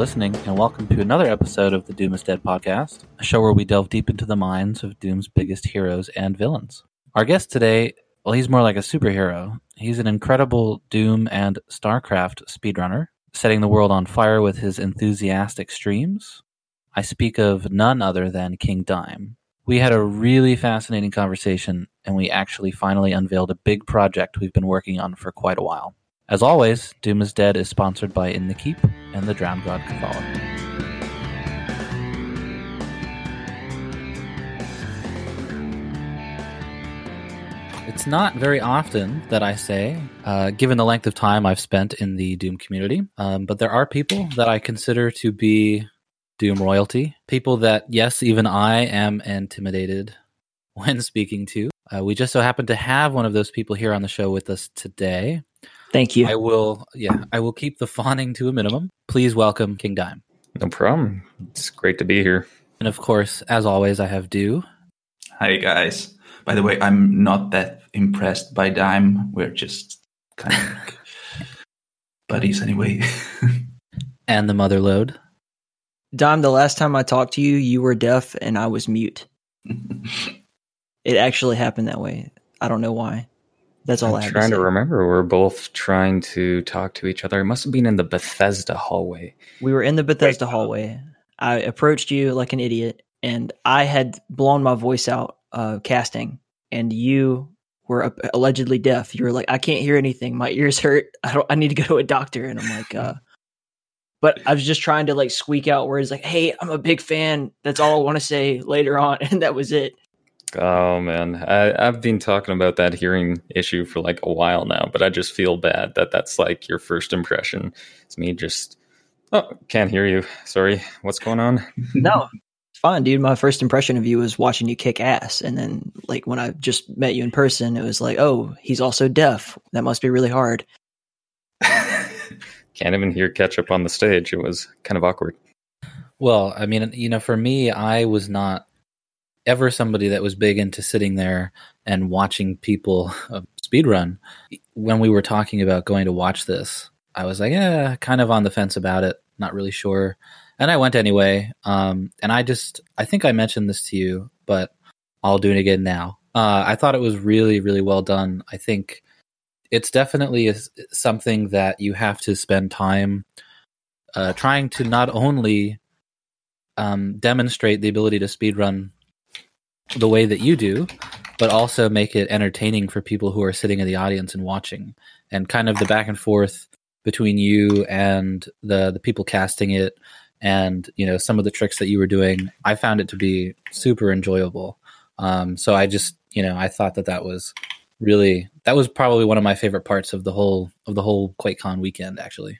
Listening, and welcome to another episode of the Doom is Dead podcast, a show where we delve deep into the minds of Doom's biggest heroes and villains. Our guest today, well, he's more like a superhero. He's an incredible Doom and StarCraft speedrunner, setting the world on fire with his enthusiastic streams. I speak of none other than King Dime. We had a really fascinating conversation, and we actually finally unveiled a big project we've been working on for quite a while. As always, Doom is Dead is sponsored by In the Keep and the Drowned God Catholic. It's not very often that I say, uh, given the length of time I've spent in the Doom community, um, but there are people that I consider to be Doom royalty. People that, yes, even I am intimidated when speaking to. Uh, we just so happen to have one of those people here on the show with us today. Thank you. I will, yeah, I will keep the fawning to a minimum. Please welcome King Dime. No problem. It's great to be here. And of course, as always, I have Do. Hi, guys. By the way, I'm not that impressed by Dime. We're just kind of like buddies anyway. and the mother load. Dime, the last time I talked to you, you were deaf and I was mute. it actually happened that way. I don't know why. That's all I'm I have trying to, to, remember. We're both trying to talk to each other. It must have been in the Bethesda hallway. We were in the Bethesda hallway. I approached you like an idiot, and I had blown my voice out uh, casting, and you were uh, allegedly deaf. You were like, "I can't hear anything. My ears hurt. I don't. I need to go to a doctor." And I'm like, uh, "But I was just trying to like squeak out words like, "Hey, I'm a big fan. That's all I want to say later on," and that was it. Oh man, I, I've been talking about that hearing issue for like a while now, but I just feel bad that that's like your first impression. It's me just, oh, can't hear you. Sorry, what's going on? No, it's fine, dude. My first impression of you was watching you kick ass, and then like when I just met you in person, it was like, oh, he's also deaf. That must be really hard. Can't even hear ketchup on the stage. It was kind of awkward. Well, I mean, you know, for me, I was not ever somebody that was big into sitting there and watching people uh, speedrun. When we were talking about going to watch this, I was like, yeah, kind of on the fence about it, not really sure. And I went anyway. Um, and I just, I think I mentioned this to you, but I'll do it again now. Uh, I thought it was really, really well done. I think it's definitely a, something that you have to spend time uh, trying to not only um, demonstrate the ability to speedrun the way that you do, but also make it entertaining for people who are sitting in the audience and watching, and kind of the back and forth between you and the the people casting it, and you know some of the tricks that you were doing. I found it to be super enjoyable. Um, so I just you know I thought that that was really that was probably one of my favorite parts of the whole of the whole QuakeCon weekend actually.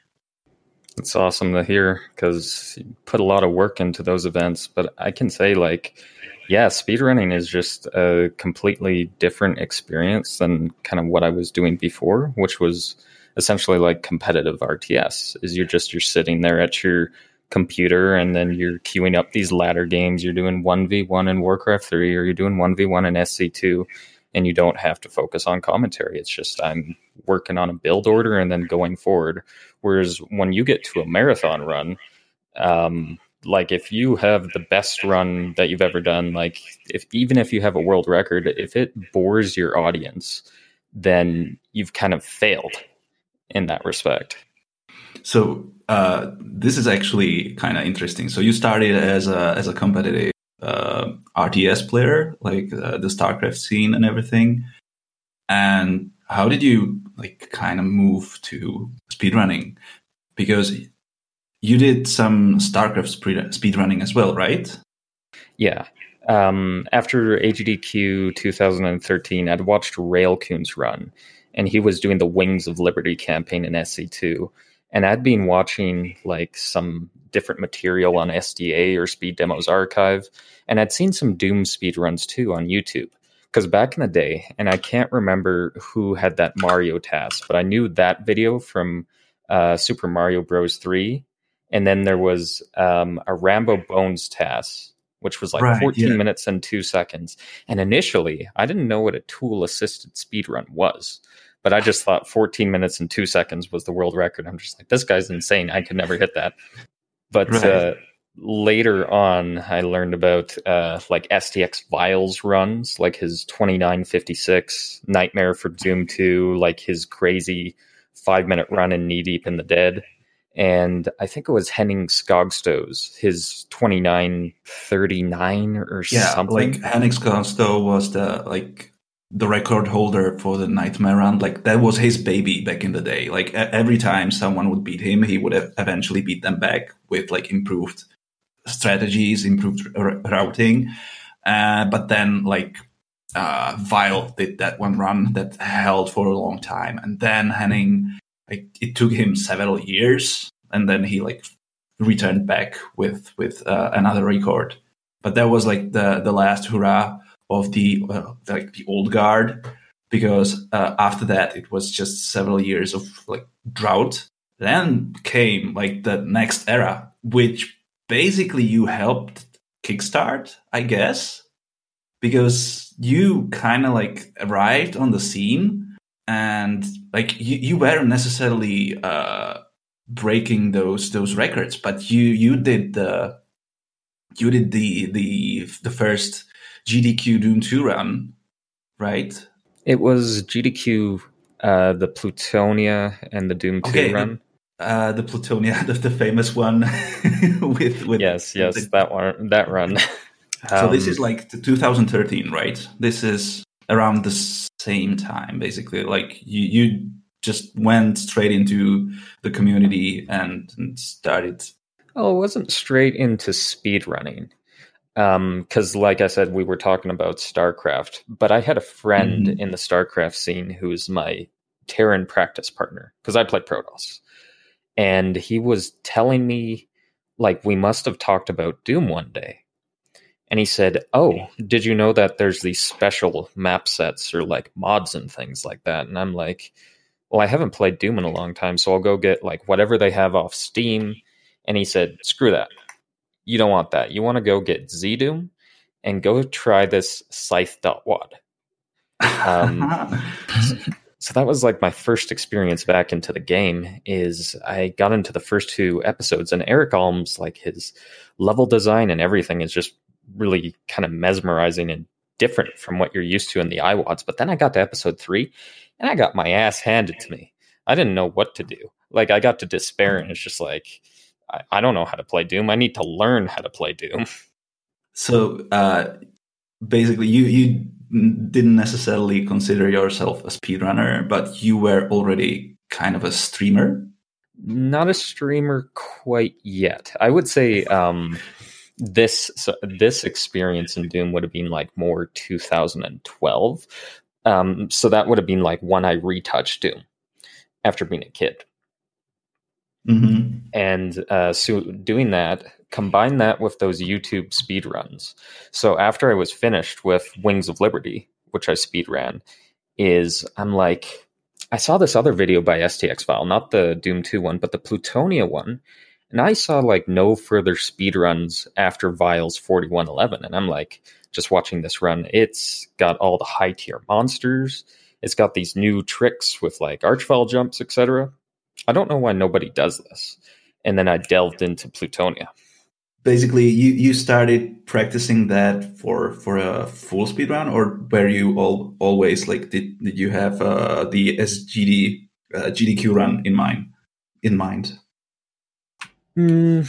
It's awesome to hear because you put a lot of work into those events. But I can say, like, yeah, speedrunning is just a completely different experience than kind of what I was doing before, which was essentially like competitive RTS. Is you're just you're sitting there at your computer and then you're queuing up these ladder games. You're doing one v one in Warcraft three, or you're doing one v one in SC two, and you don't have to focus on commentary. It's just I'm working on a build order and then going forward. Whereas when you get to a marathon run, um, like if you have the best run that you've ever done, like if even if you have a world record, if it bores your audience, then you've kind of failed in that respect. So uh, this is actually kind of interesting. So you started as a as a competitive uh, RTS player, like uh, the StarCraft scene and everything. And how did you like kind of move to speedrunning? Because you did some StarCraft speedrunning as well, right? Yeah. Um, after AGDQ 2013, I'd watched Railcoons run, and he was doing the Wings of Liberty campaign in SC2. And I'd been watching like some different material on SDA or Speed Demos Archive, and I'd seen some Doom speedruns too on YouTube. Because back in the day, and I can't remember who had that Mario TAS, but I knew that video from uh, Super Mario Bros. 3 and then there was um, a Rambo Bones TAS, which was like Right, 14 yeah. minutes and two seconds. And initially, I didn't know what a tool assisted speedrun was. But I just thought 14 minutes and two seconds was the world record. I'm just like, this guy's insane. I could never hit that. But Right. uh, later on, I learned about uh, like STX Viles runs, like his 2956 Nightmare for Doom 2, like his crazy five minute run in Knee Deep in the Dead. And I think it was Henning Skogstad's, his 2939 or Yeah, something. like Henrik Skogstad was the like the record holder for the Nightmare Run. Like that was his baby back in the day. Like every time someone would beat him, he would eventually beat them back with like improved strategies, improved r- routing. Uh, but then like uh, Vile did that one run that held for a long time, and then Henning, like it took him several years, and then he like returned back with with uh, another record. But that was like the the last hurrah of the uh, like the old guard, because uh, after that it was just several years of like drought. Then came like the next era, which basically you helped kickstart, I guess, because you kind of like arrived on the scene and like you, you weren't necessarily uh breaking those those records but you you did the you did the the the first gdq doom 2 run right It was GDQ, uh, the Plutonia, and the Doom 2 Okay, run. uh the plutonia the, the famous one with with yes, yes, the- that one, that run. so this Um, is like the 2013 right this is around the same time basically like you you just went straight into the community and, and started Oh, it wasn't straight into speed running. Because, like I said, we were talking about StarCraft, but I had a friend Mhm. in the StarCraft scene who was my Terran practice partner because I played Protoss. And he was telling me, like, we must have talked about Doom one day. And he said, Oh, did you know that there's these special map sets or like mods and things like that? And I'm like, Well, I haven't played Doom in a long time, so I'll go get like whatever they have off Steam. And he said, Screw that. You don't want that. You want to go get ZDoom and go try this scythe.wad. Um, so that was like my first experience back into the game is i got into the first two episodes and Erik Alm's like his level design and everything is just really kind of mesmerizing and different from what you're used to in the iwads but then i got to episode three and i got my ass handed to me. I didn't know what to do. Like i got to despair and it's just like i, I don't know how to play doom. I need to learn how to play doom. So uh basically you you didn't necessarily consider yourself a speedrunner but you were already kind of a streamer? Not a streamer quite yet. I would say um, this so this experience in Doom would have been like more 2012. Um, so that would have been like when I retouched Doom after being a kid, mm-hmm. and uh, so doing that, combine that with those YouTube speed runs. So after I was finished with Wings of Liberty, which I speed ran, is I'm like, I saw this other video by STX File, not the Doom 2 one, but the Plutonia one. And I saw like no further speed runs after Viles 4111. And I'm like, just watching this run, it's got all the high tier monsters. It's got these new tricks with like archvile jumps, etc. I don't know why nobody does this. And then I delved into Plutonia. basically you you started practicing that for for a full speed run or were you all always like did, did you have uh, the sgd uh, gdq run in mind in mind Mm,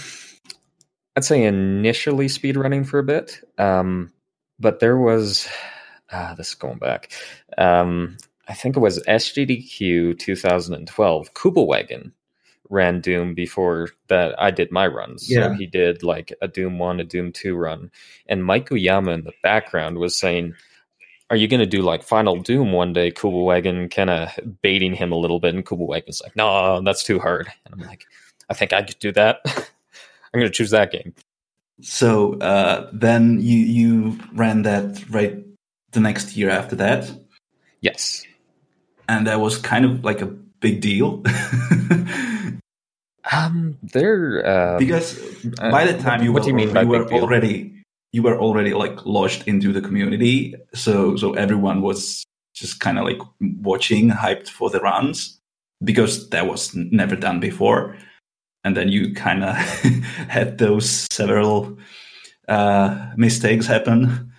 I'd say initially speedrunning for a bit, um, but there was ah, this is going back. Um, I think it was SGDQ 2012. Kugelwagen ran Doom before that I did my runs. So Yeah. he did like a Doom 1, a Doom 2 run. And Mike Uyama in the background was saying, Are you going to do like Final Doom one day? Kugelwagen kind of baiting him a little bit. And Kugelwagen's like, No, that's too hard. And I'm like, I think I could do that. I'm going to choose that game. so uh, then you you ran that right the next year after that Yes. and that was kind of like a big deal Um, they're uh, because uh, by the time you what were, do you mean by you were deal? already you were already like lodged into the community so so everyone was just kind of like watching, hyped for the runs because that was never done before. And then you kind of had those several uh, mistakes happen.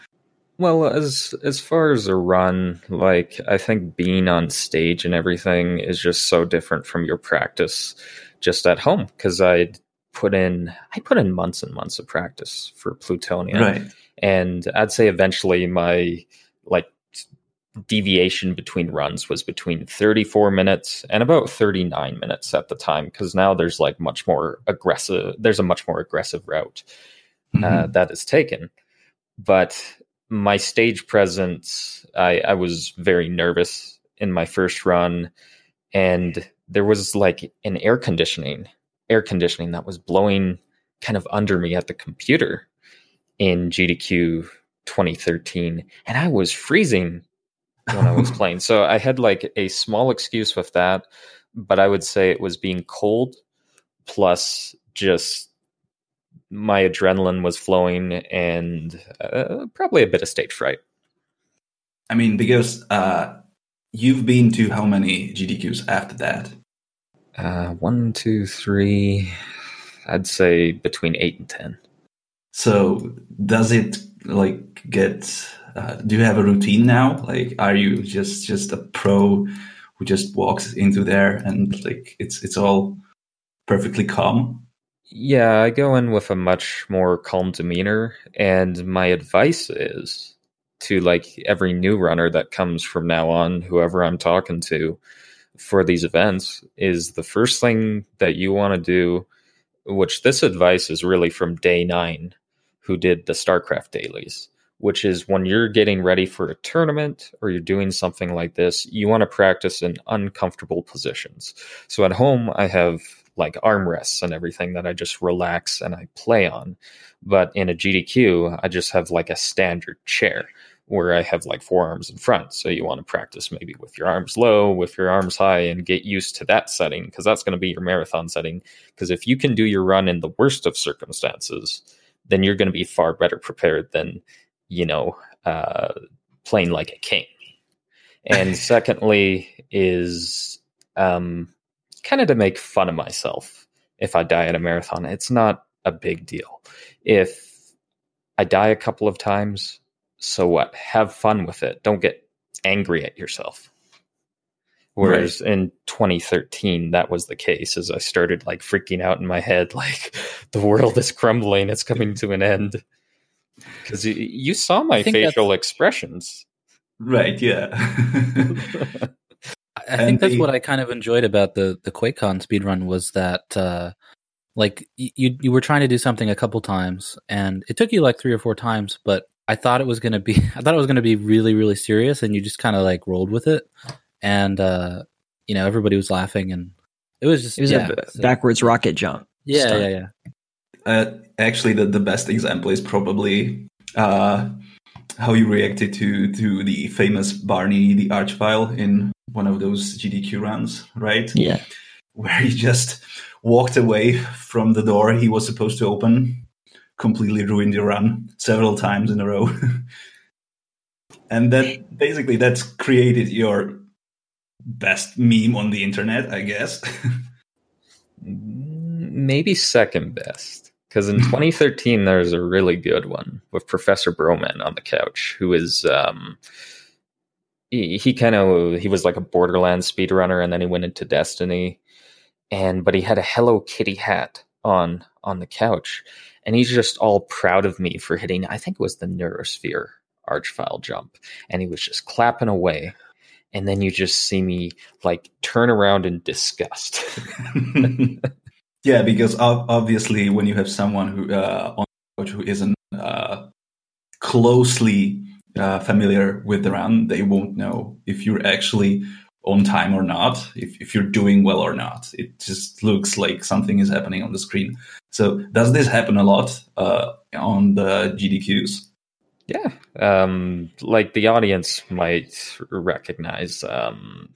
Well, as as far as a run, like I think being on stage and everything is just so different from your practice just at home because I'd put in I put in months and months of practice for Plutonia. Right. And I'd say eventually my like deviation between runs was between 34 minutes and about 39 minutes at the time because now there's like much more aggressive there's a much more aggressive route uh, Mhm. that is taken but my stage presence I, I was very nervous in my first run and there was like an air conditioning air conditioning that was blowing kind of under me at the computer in gdq 2013 and i was freezing when I was playing. So I had like a small excuse with that, but I would say it was being cold plus just my adrenaline was flowing and uh, probably a bit of stage fright. I mean, because uh, you've been to how many GDQs after that? Uh, one, two, three, I'd say between eight and 10. So does it like get? Uh, do you have a routine now? Like, are you just just a pro who just walks into there and like it's it's all perfectly calm? Yeah, I go in with a much more calm demeanor, and my advice is to like every new runner that comes from now on, whoever I'm talking to for these events, is the first thing that you want to do, which this advice is really from Day9, who did the StarCraft dailies, which is when you're getting ready for a tournament or you're doing something like this, you want to practice in uncomfortable positions. So at home, I have like armrests and everything that I just relax and I play on. But in a GDQ, I just have like a standard chair where I have like forearms in front. So you want to practice maybe with your arms low, with your arms high, and get used to that setting because that's going to be your marathon setting. Because if you can do your run in the worst of circumstances, then you're going to be far better prepared than, you know, uh, playing like a king. And secondly, is um, kind of to make fun of myself if I die at a marathon. It's not a big deal. If I die a couple of times, so what? Have fun with it. Don't get angry at yourself. Whereas in 2013, that was the case as I started like freaking out in my head, like the world is crumbling, it's coming to an end. Because you, you saw my I think that's- facial expressions. Right. Yeah. I I And think that's the- what I kind of enjoyed about the the QuakeCon speedrun was that uh like you you were trying to do something a couple times and it took you like three or four times, but I thought it was gonna be I thought it was gonna be really, really serious and you just kinda like rolled with it. And uh you know, everybody was laughing and it was just It was yeah, a b- so- backwards rocket jump. yeah, stunt. yeah, yeah. uh, actually, the, the best example is probably uh, how you reacted to to the famous Barney the Archvile in one of those GDQ runs, right? Yeah. Where he just walked away from the door he was supposed to open, completely ruined the run several times in a row. and that basically that's created your best meme on the internet, I guess. Maybe second best. Because in 2013, there's a really good one with Professor Broman on the couch, who is um, he, he kind of he was like a Borderlands speedrunner, and then he went into Destiny, and but he had a Hello Kitty hat on on the couch, and he's just all proud of me for hitting. I think it was the Neurosphere Archvile jump, and he was just clapping away. And then you just see me like turn around in disgust. yeah, because obviously, when you have someone who uh, on the couch who isn't uh, closely uh, familiar with the run, they won't know if you're actually on time or not, if, if you're doing well or not. It just looks like something is happening on the screen. So, does this happen a lot uh, on the GDQs? Yeah, um, like the audience might recognize, um,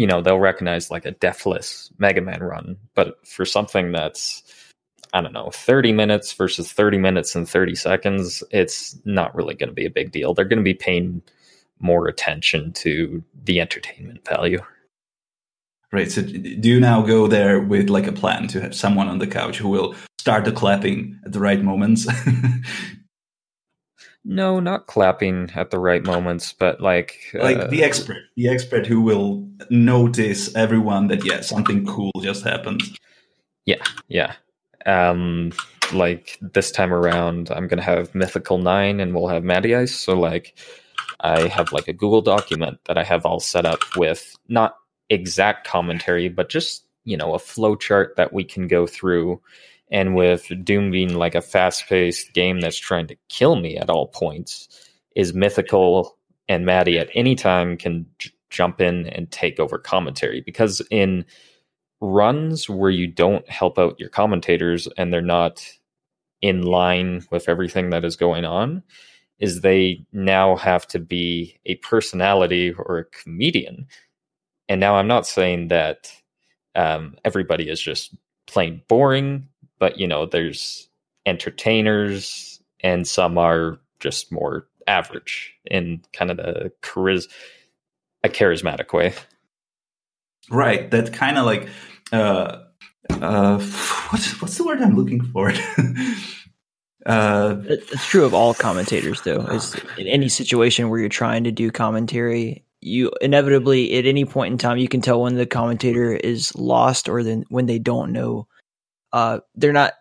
you know, they'll recognize like a deathless Mega Man run, but for something that's, I don't know, 30 minutes versus 30 minutes and 30 seconds, it's not really going to be a big deal. They're going to be paying more attention to the entertainment value. Right. So do you now go there with like a plan to have someone on the couch who will start the clapping at the right moments? no, not clapping at the right moments, but like like uh, the expert, the expert who will notice everyone that yeah, something cool just happened. Yeah, yeah. Um like this time around I'm gonna have Mythical Nine and we'll have Matty Ice. So like I have like a Google document that I have all set up with not exact commentary, but just you know a flow chart that we can go through. And with Doom being like a fast paced game that's trying to kill me at all points, is mythical and Maddie at any time can j- jump in and take over commentary. Because in runs where you don't help out your commentators and they're not in line with everything that is going on is they now have to be a personality or a comedian. And now I'm not saying that um, everybody is just plain boring, but you know, there's entertainers and some are just more average in kind of the chariz- a charismatic way. Right. That kind of like uh uh what's what's the word I'm looking for? uh it's true of all commentators though. Is in any situation where you're trying to do commentary, you inevitably at any point in time you can tell when the commentator is lost or then when they don't know uh they're not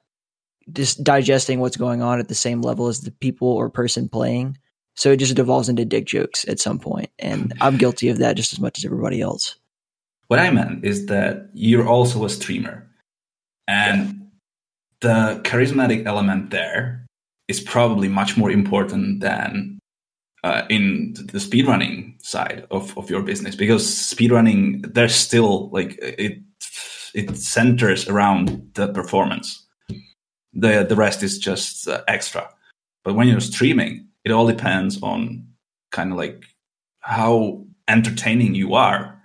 just digesting what's going on at the same level as the people or person playing. So it just devolves into dick jokes at some point and i'm guilty of that just as much as everybody else. What i meant is that you're also a streamer and the charismatic element there is probably much more important than uh, in the speedrunning side of, of your business because speedrunning there's still like it it centers around the performance the the rest is just uh, extra but when you're streaming it all depends on kind of like how entertaining you are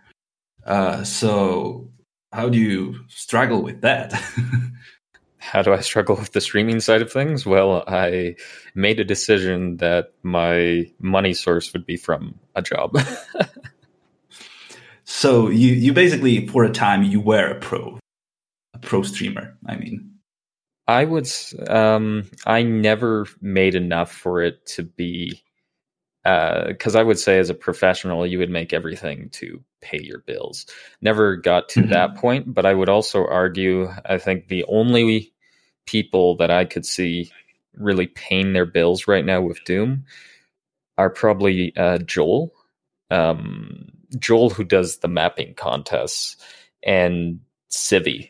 uh, so how do you struggle with that how do I struggle with the streaming side of things? Well, I made a decision that my money source would be from a job. so you you basically for a time you were a pro, a pro streamer. I mean, I would. Um, I never made enough for it to be. Because uh, I would say, as a professional, you would make everything to pay your bills. Never got to mm-hmm. that point, but I would also argue. I think the only people that I could see really paying their bills right now with Doom are probably uh, Joel, um, Joel who does the mapping contests, and Civvie.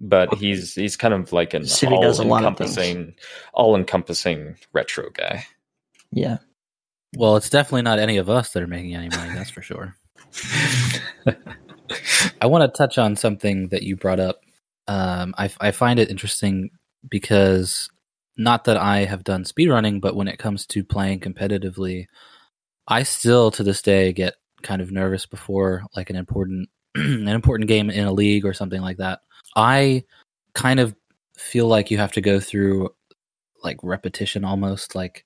But he's he's kind of like an all encompassing, all encompassing retro guy. Yeah. Well, it's definitely not any of us that are making any money. That's for sure. I want to touch on something that you brought up um, I, I find it interesting because not that I have done speedrunning, but when it comes to playing competitively, I still to this day get kind of nervous before like an important an important game in a league or something like that. I kind of feel like you have to go through like repetition almost like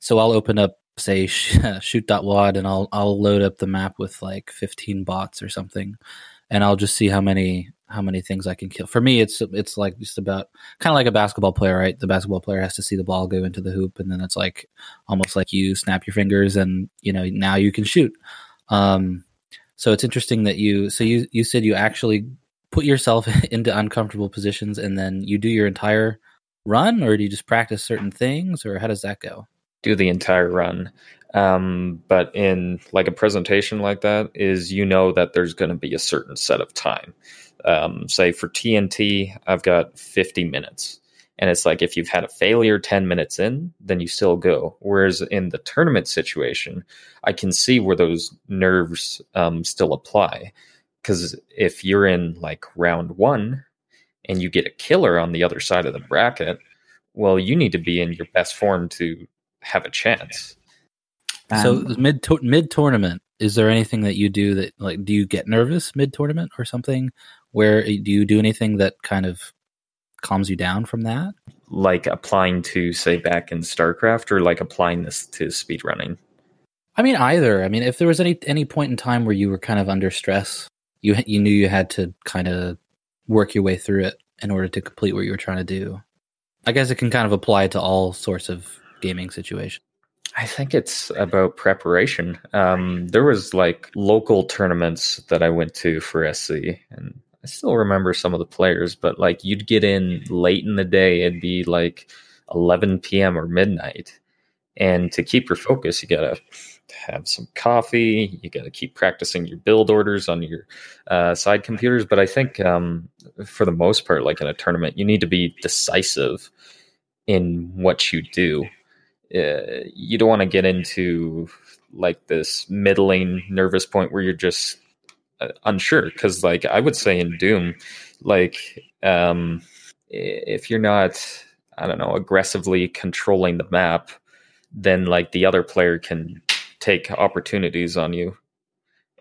so I'll open up say shoot.wad and I'll I'll load up the map with like 15 bots or something and I'll just see how many how many things I can kill. For me, it's it's like just about kind of like a basketball player, right? The basketball player has to see the ball go into the hoop, and then it's like almost like you snap your fingers, and you know now you can shoot. Um, so it's interesting that you so you you said you actually put yourself into uncomfortable positions, and then you do your entire run, or do you just practice certain things, or how does that go? Do the entire run. Um, but in like a presentation like that, is you know that there's going to be a certain set of time um, say for TNT, I've got 50 minutes. And it's like if you've had a failure 10 minutes in, then you still go. Whereas in the tournament situation, I can see where those nerves um, still apply. Because if you're in like round one and you get a killer on the other side of the bracket, well, you need to be in your best form to have a chance. so mid mid tournament, is there anything that you do that like do you get nervous mid tournament or something where do you do anything that kind of calms you down from that? Like applying to say back in StarCraft or like applying this to speedrunning? I mean, either. I mean, if there was any any point in time where you were kind of under stress, you you knew you had to kind of work your way through it in order to complete what you were trying to do. I guess it can kind of apply to all sorts of gaming situations. I think it's about preparation. Um, there was like local tournaments that I went to for SC, and I still remember some of the players. But like, you'd get in late in the day; it'd be like 11 p.m. or midnight, and to keep your focus, you gotta have some coffee. You gotta keep practicing your build orders on your uh, side computers. But I think um, for the most part, like in a tournament, you need to be decisive in what you do uh, you don't want to get into like this middling nervous point where you're just unsure because like i would say in doom like um if you're not i don't know aggressively controlling the map then like the other player can take opportunities on you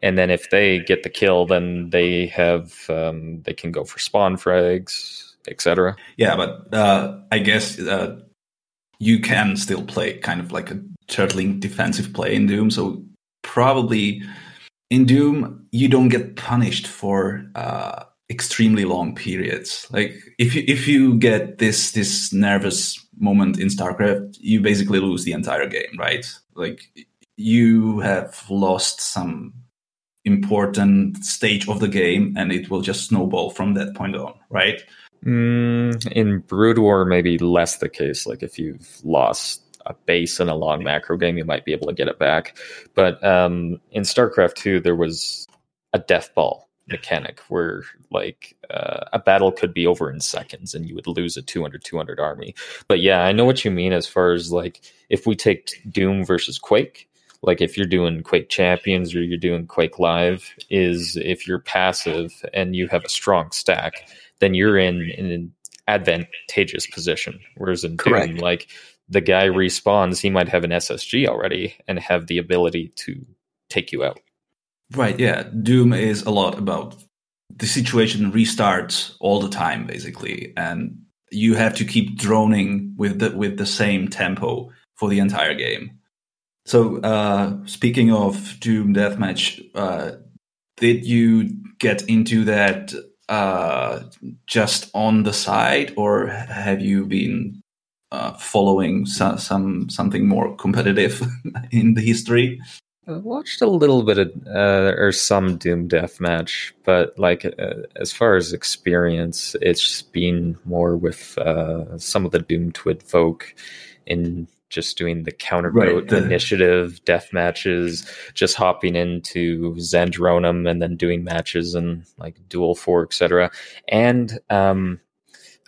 and then if they get the kill then they have um, they can go for spawn frags etc yeah but uh, i guess uh, you can still play kind of like a turtling defensive play in Doom. So probably in Doom you don't get punished for uh, extremely long periods. Like if you if you get this this nervous moment in StarCraft, you basically lose the entire game, right? Like you have lost some important stage of the game and it will just snowball from that point on, right? Mm, in Brood War, maybe less the case. Like if you've lost a base in a long macro game, you might be able to get it back. But um, in StarCraft 2, there was a death ball mechanic where like uh, a battle could be over in seconds and you would lose a 200 200 army but yeah i know what you mean as far as like if we take doom versus quake like if you're doing quake champions or you're doing quake live is if you're passive and you have a strong stack then you're in, in an advantageous position. Whereas in Correct. Doom, like the guy respawns, he might have an SSG already and have the ability to take you out. Right. Yeah. Doom is a lot about the situation restarts all the time, basically, and you have to keep droning with the with the same tempo for the entire game. So, uh, speaking of Doom Deathmatch, uh, did you get into that uh, just on the side, or have you been uh, following some, some something more competitive in the history? I watched a little bit of uh, or some Doom Deathmatch, but like uh, as far as experience, it's been more with uh, some of the Doom Twid folk in just doing the counter right, the, initiative death matches, just hopping into Zandronum and then doing matches and like dual four, etc. And um,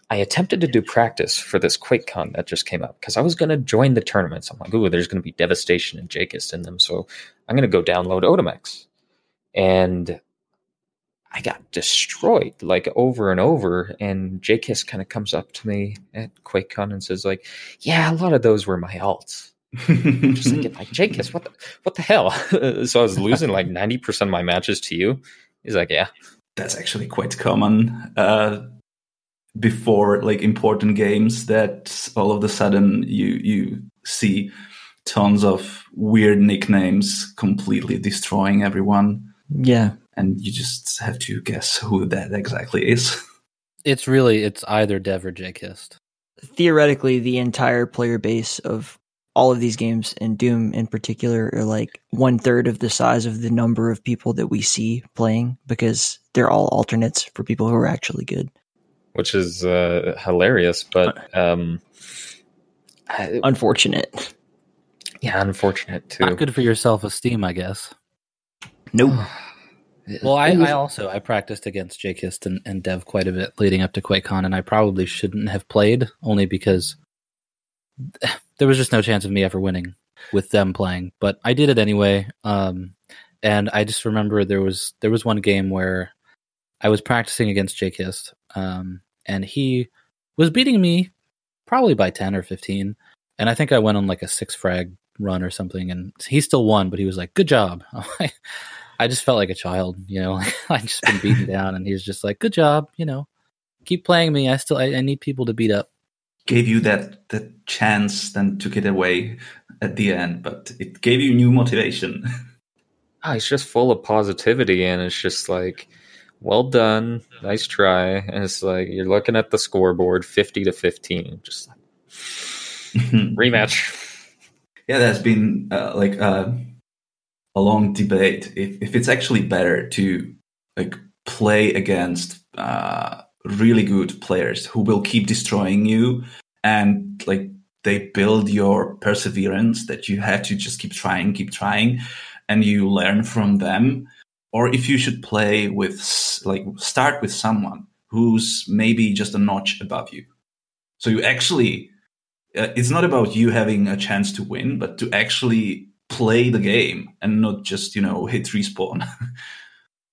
I attempted to do practice for this QuakeCon that just came up because I was going to join the tournaments. I'm like, ooh, there's going to be Devastation and Jakist in them, so I'm going to go download Odamex. And I got destroyed like over and over. And Jakist kind of comes up to me at QuakeCon and says, like, yeah, a lot of those were my alts. just thinking, like, Jakist, what the what the hell? so I was losing like 90% of my matches to you. He's like, Yeah. That's actually quite common. Uh before like important games that all of a sudden you you see tons of weird nicknames completely destroying everyone. Yeah and you just have to guess who that exactly is. It's really it's either Dev or Jakist. Theoretically, the entire player base of all of these games, and Doom in particular, are like one third of the size of the number of people that we see playing because they're all alternates for people who are actually good. Which is uh, hilarious, but um, unfortunate. Yeah, unfortunate too. Not good for your self esteem, I guess. Nope. Well, I, I also I practiced against Jakist and, and Dev quite a bit leading up to QuakeCon, and I probably shouldn't have played only because there was just no chance of me ever winning with them playing. But I did it anyway. Um, and I just remember there was there was one game where I was practicing against Jakist, um, and he was beating me probably by ten or fifteen, and I think I went on like a six frag run or something, and he still won, but he was like, "Good job." I just felt like a child, you know. I just been beaten down, and he was just like, "Good job, you know, keep playing me. I still I, I, need people to beat up." Gave you that that chance, then took it away. at the end, but it gave you new motivation. Ah, oh, it's just full of positivity, and it's just like, well done, nice try. And it's like you're looking at the scoreboard, fifty to fifteen, just like rematch. Yeah, there's been uh, like uh, a long debate if, if it's actually better to like play against uh, really good players who will keep destroying you and like they build your perseverance that you have to just keep trying keep trying and you learn from them or if you should play with like start with someone who's maybe just a notch above you. So you actually uh, it's not about you having a chance to win but to actually play the game and not just you know hit respawn.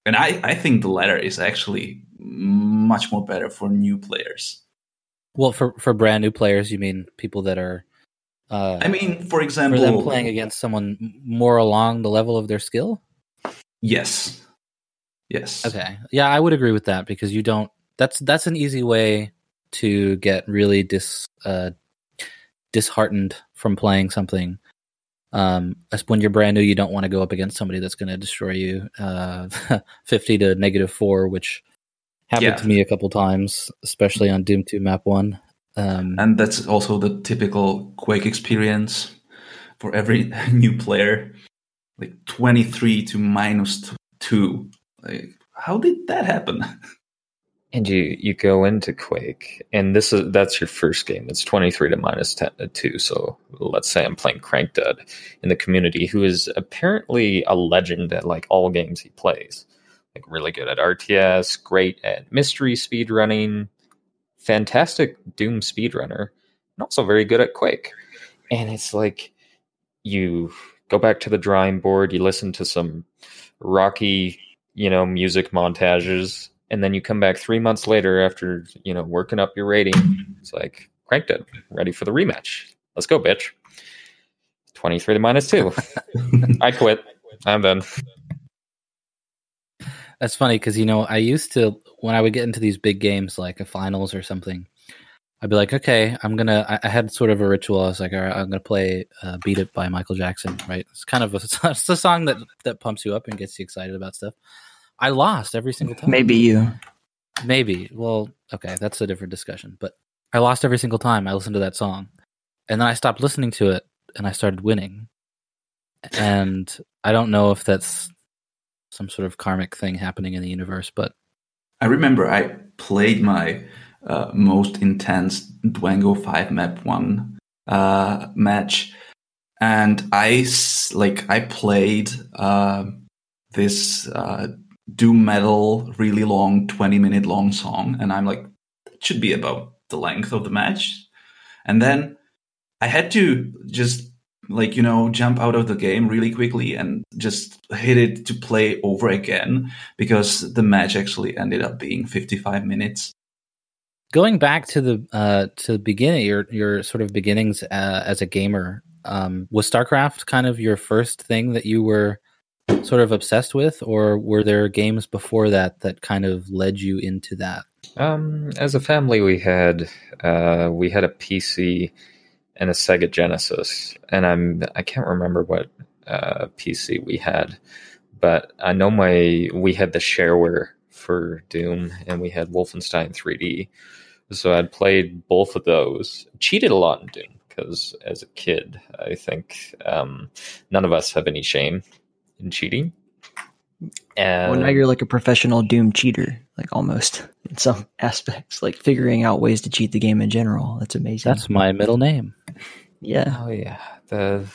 And i i think the latter is actually much more better for new players. Well for for brand new players you mean people that are uh, i mean for example for them playing against someone more along the level of their skill yes yes okay yeah i would agree with that because you don't that's that's an easy way to get really dis uh disheartened from playing something um, when you're brand new, you don't want to go up against somebody that's going to destroy you uh, 50 to negative four, which happened yeah. to me a couple times, especially on Doom 2 map one. Um, and that's also the typical Quake experience for every new player. Like 23 to minus two. Like, how did that happen? and you you go into Quake, and this is that's your first game. It's twenty three to minus ten to two. So let's say I'm playing Crank in the community, who is apparently a legend at like all games he plays. Like really good at RTS, great at mystery speedrunning, fantastic Doom speedrunner, and also very good at Quake. And it's like you go back to the drawing board, you listen to some rocky, you know, music montages and then you come back three months later after you know working up your rating. It's like cranked it, ready for the rematch. Let's go, bitch. Twenty three to minus two. I quit. I'm done. That's funny because you know I used to when I would get into these big games like a finals or something. I'd be like, okay, I'm gonna. I, I had sort of a ritual. I was like, all right, I'm gonna play uh, "Beat It" by Michael Jackson. Right? It's kind of a, it's a song that that pumps you up and gets you excited about stuff. I lost every single time. Maybe you. Maybe. Well, okay, that's a different discussion. But I lost every single time I listened to that song. And then I stopped listening to it and I started winning. And I don't know if that's some sort of karmic thing happening in the universe, but I remember I played my uh, most intense Dwango 5 map 1 uh, match and I like I played uh, this uh, doom metal, really long, 20 minute long song. And I'm like, it should be about the length of the match. And then I had to just like, you know, jump out of the game really quickly and just hit it to play over again because the match actually ended up being 55 minutes. Going back to the uh, to the beginning, your your sort of beginnings uh, as a gamer, um, was StarCraft kind of your first thing that you were sort of obsessed with, or were there games before that that kind of led you into that? Um, as a family, we had uh, we had a PC and a Sega Genesis, and I'm I can't remember what uh, PC we had, but I know my we had the shareware for Doom, and we had Wolfenstein 3D. So I'd played both of those. Cheated a lot in Doom because as a kid, I think um, none of us have any shame in cheating. And well, now you're like a professional Doom cheater, like almost in some aspects, like figuring out ways to cheat the game in general. That's amazing. That's my middle name. Yeah. Oh yeah. The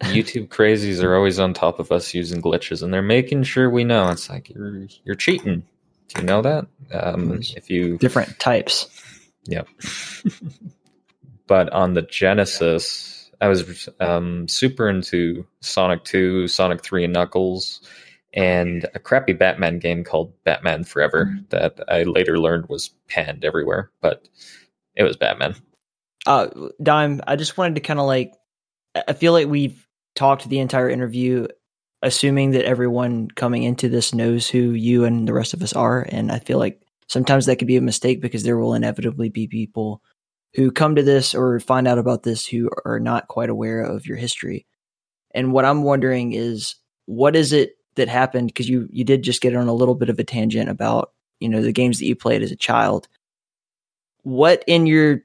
YouTube crazies are always on top of us using glitches, and they're making sure we know. It's like you're you're cheating. Do you know that? Um, if you different types. Yep. but on the Genesis, I was um, super into Sonic 2, Sonic 3, and Knuckles, and a crappy Batman game called Batman Forever mm-hmm. that I later learned was panned everywhere, but it was Batman. Uh, Dime, I just wanted to kind of like, I feel like we've talked the entire interview assuming that everyone coming into this knows who you and the rest of us are. And I feel like sometimes that could be a mistake because there will inevitably be people who come to this or find out about this who are not quite aware of your history. And what I'm wondering is what is it that happened because you you did just get on a little bit of a tangent about, you know, the games that you played as a child. What in your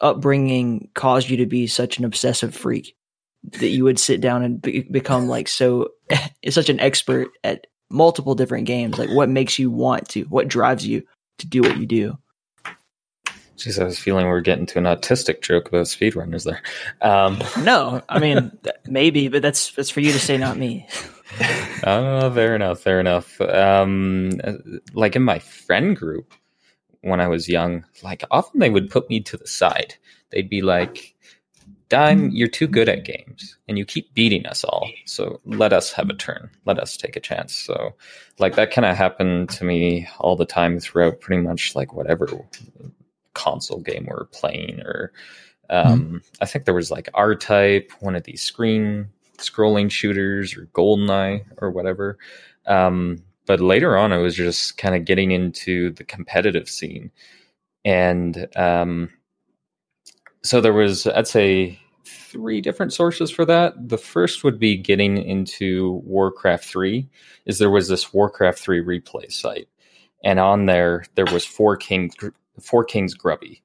upbringing caused you to be such an obsessive freak that you would sit down and be- become like so such an expert at multiple different games like what makes you want to what drives you to do what you do Jeez, I was feeling we are getting to an autistic joke about speedrunners there. Um, no, I mean maybe, but that's that's for you to say, not me. uh, fair enough, fair enough. Um, like in my friend group when I was young, like often they would put me to the side. They'd be like, Dime, you're too good at games and you keep beating us all. So let us have a turn. Let us take a chance. So, like, that kind of happened to me all the time throughout pretty much like whatever console game we're playing. Or um, mm-hmm. I think there was like R Type, one of these screen scrolling shooters, or Goldeneye, or whatever. Um, but later on, I was just kind of getting into the competitive scene. And, um, so there was, I'd say, three different sources for that. The first would be getting into Warcraft 3, is there was this Warcraft 3 replay site. And on there, there was Four Kings, Four Kings Grubby,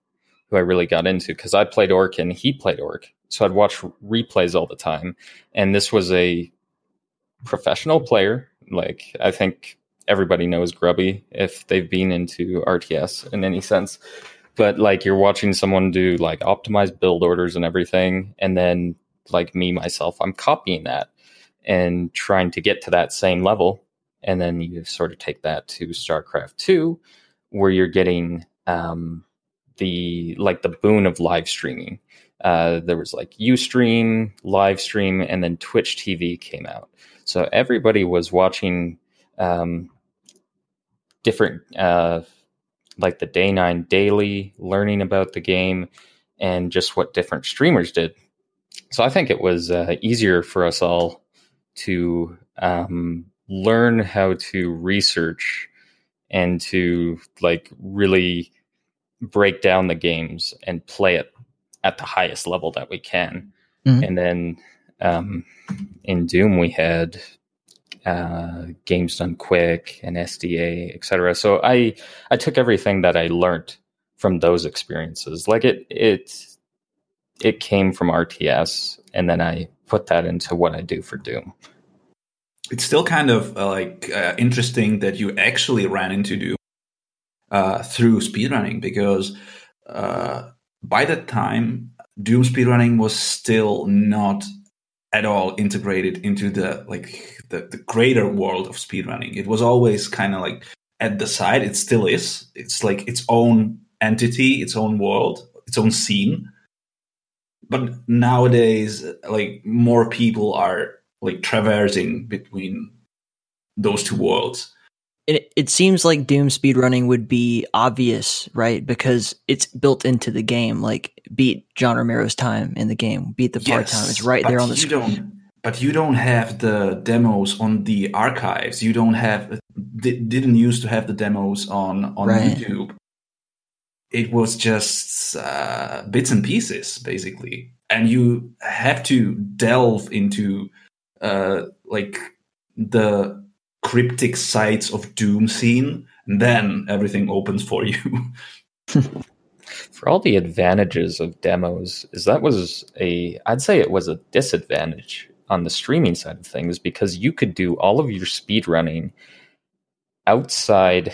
who I really got into because I played Orc and he played Orc. So I'd watch replays all the time. And this was a professional player. Like, I think everybody knows Grubby if they've been into RTS in any sense but like you're watching someone do like optimized build orders and everything and then like me myself i'm copying that and trying to get to that same level. And then you sort of take that to starcraft 2 where you're getting um, the like the boon of live streaming. Uh, there was like ustream live stream and then twitch tv came out. So everybody was watching um, different uh, like the Day9 daily, learning about the game, and just what different streamers did. So I think it was uh, easier for us all to um, learn how to research and to like really break down the games and play it at the highest level that we can. Mm-hmm. And then um, in Doom, we had uh, games done quick and SDA, etc. So I I took everything that I learned from those experiences. Like it it it came from RTS, and then I put that into what I do for Doom. It's still kind of uh, like uh, interesting that you actually ran into Doom uh, through speedrunning because uh, by that time Doom speedrunning was still not at all integrated into the like the, the greater world of speedrunning. It was always kind of like at the side. It still is. It's like its own entity, its own world, its own scene. But nowadays, like more people are like traversing between those two worlds. It, it seems like Doom speedrunning would be obvious, right? Because it's built into the game. Like beat John Romero's time in the game, beat the part yes, time. It's right there on the screen but you don't have the demos on the archives. You don't have didn't used to have the demos on on right. YouTube. It was just uh, bits and pieces, basically, and you have to delve into uh, like the cryptic sites of Doom scene, and then everything opens for you. for all the advantages of demos, is that was a I'd say it was a disadvantage on the streaming side of things because you could do all of your speed running outside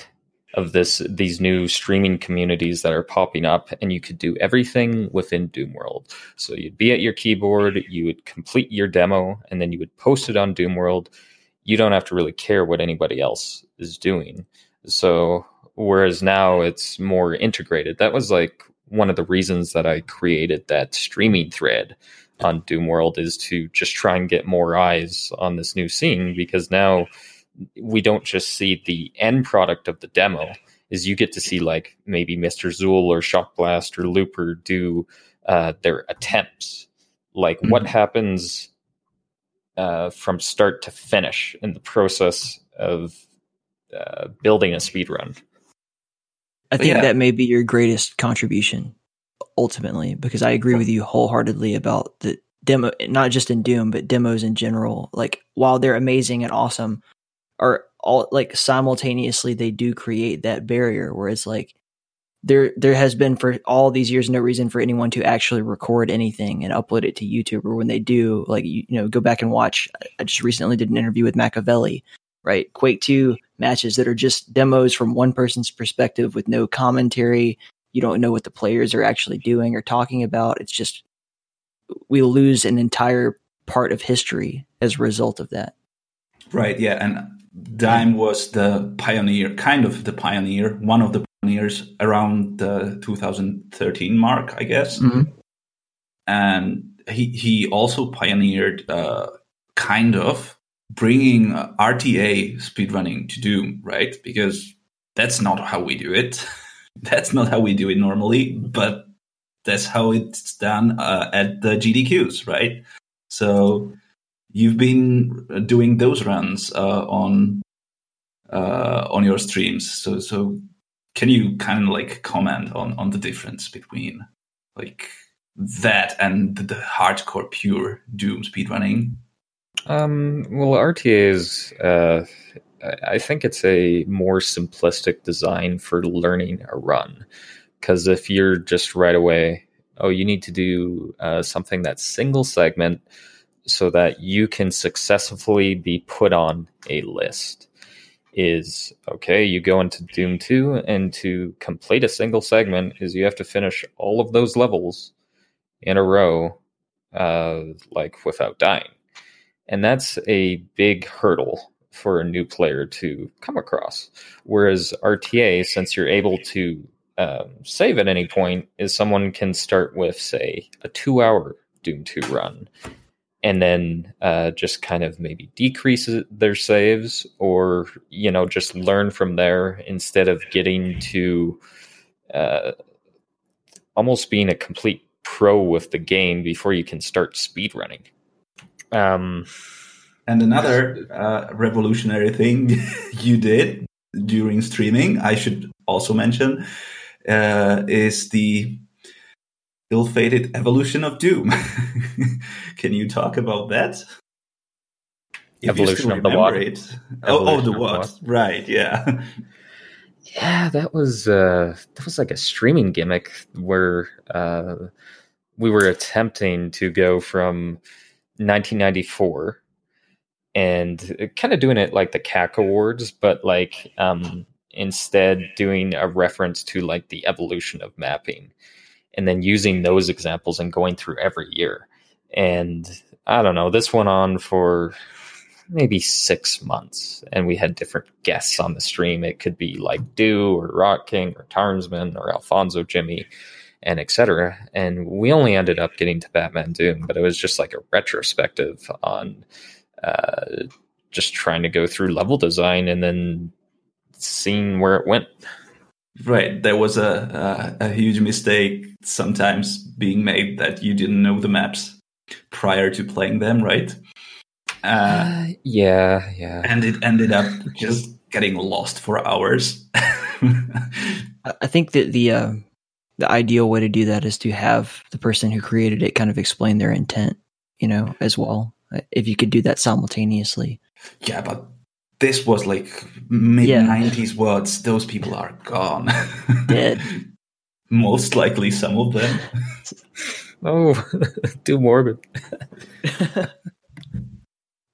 of this these new streaming communities that are popping up and you could do everything within doom world so you'd be at your keyboard you would complete your demo and then you would post it on doom world you don't have to really care what anybody else is doing. So whereas now it's more integrated. That was like one of the reasons that i created that streaming thread on Doom World is to just try and get more eyes on this new scene because now we don't just see the end product of the demo is you get to see like maybe Mr. Zool or Shock Blast or Looper do uh, their attempts. Like mm-hmm. what happens uh, from start to finish in the process of uh, building a speed run. I think yeah. that may be your greatest contribution ultimately because I agree with you wholeheartedly about the demo, not just in Doom, but demos in general. Like while they're amazing and awesome, are all like simultaneously they do create that barrier where it's like there there has been for all these years no reason for anyone to actually record anything and upload it to YouTube or when they do like you, you know go back and watch I just recently did an interview with Machiavelli right Quake 2 matches that are just demos from one person's perspective with no commentary you don't know what the players are actually doing or talking about it's just we lose an entire part of history as a result of that right yeah and Dime was the pioneer kind of the pioneer one of the pioneers around the 2013 mark, I guess. Mm-hmm. And he he also pioneered uh, kind of bringing RTA speedrunning to Doom, right? Because that's not how we do it. that's not how we do it normally, but that's how it's done uh, at the GDQs, right? So you've been doing those runs uh, on uh, on your streams. So so can you kind of like comment on on the difference between like that and the hardcore pure Doom speedrunning? Um, well, RTA is, uh, I think it's a more simplistic design for learning a run. Because if you're just right away, oh, you need to do uh, something that's single segment so that you can successfully be put on a list is okay, you go into Doom 2, and to complete a single segment is you have to finish all of those levels in a row, uh, like without dying. And that's a big hurdle for a new player to come across. Whereas RTA, since you're able to um, save at any point, is someone can start with, say, a two hour Doom 2 run and then uh, just kind of maybe decrease their saves or you know just learn from there instead of getting to uh, almost being a complete pro with the game before you can start speed running um, and another uh, revolutionary thing you did during streaming i should also mention uh, is the ill-fated evolution of Doom. Can you talk about that? Evolution of the what? Oh, oh, the what? what? Right, yeah. Yeah, that was uh, that was like a streaming gimmick where uh, we were attempting to go from 1994 and kind of doing it like the Cacowards, but like um, instead doing a reference to like the evolution of mapping and then using those examples and going through every year. And I don't know, this went on for maybe six months, and we had different guests on the stream. It could be like Do or Rock King or Tarnsman or Alfonso Jimmy and etc. And we only ended up getting to Batman Doom, but it was just like a retrospective on uh, just trying to go through level design and then seeing where it went. Right, there was a, a, a huge mistake sometimes being made that you didn't know the maps prior to playing them, right? Uh, uh, yeah, yeah. And it ended up just getting lost for hours. I think that the uh, the ideal way to do that is to have the person who created it kind of explain their intent, you know, as well. If you could do that simultaneously. Yeah, but this was like mid yeah. 90s words. Those people are gone. Dead. Most likely some of them. Oh too morbid.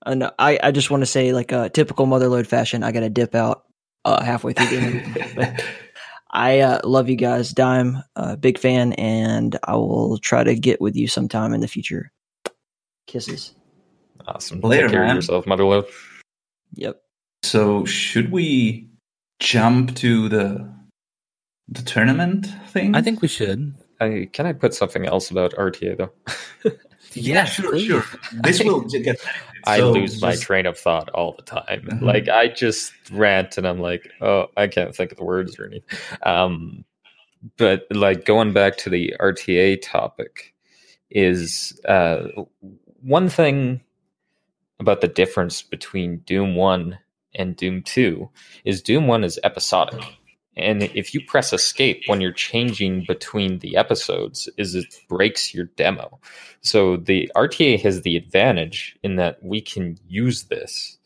And I, I just want to say like a uh, typical motherload fashion i gotta dip out uh, halfway through the interview i uh, love you guys dime uh, big fan and i will try to get with you sometime in the future. Kisses awesome Later, take care man. of yourself motherload yep so should we jump to the the tournament thing? I think we should. I, can I put something else about RTA though? yeah, sure, please. sure. This will get. I lose just... my train of thought all the time. Uh-huh. Like I just rant and I'm like, oh, I can't think of the words or anything. Um, but like going back to the RTA topic is uh, one thing about the difference between Doom One and Doom 2 is Doom 1 is episodic. And if you press escape when you're changing between the episodes is it breaks your demo. So the rta has the advantage in that we can use this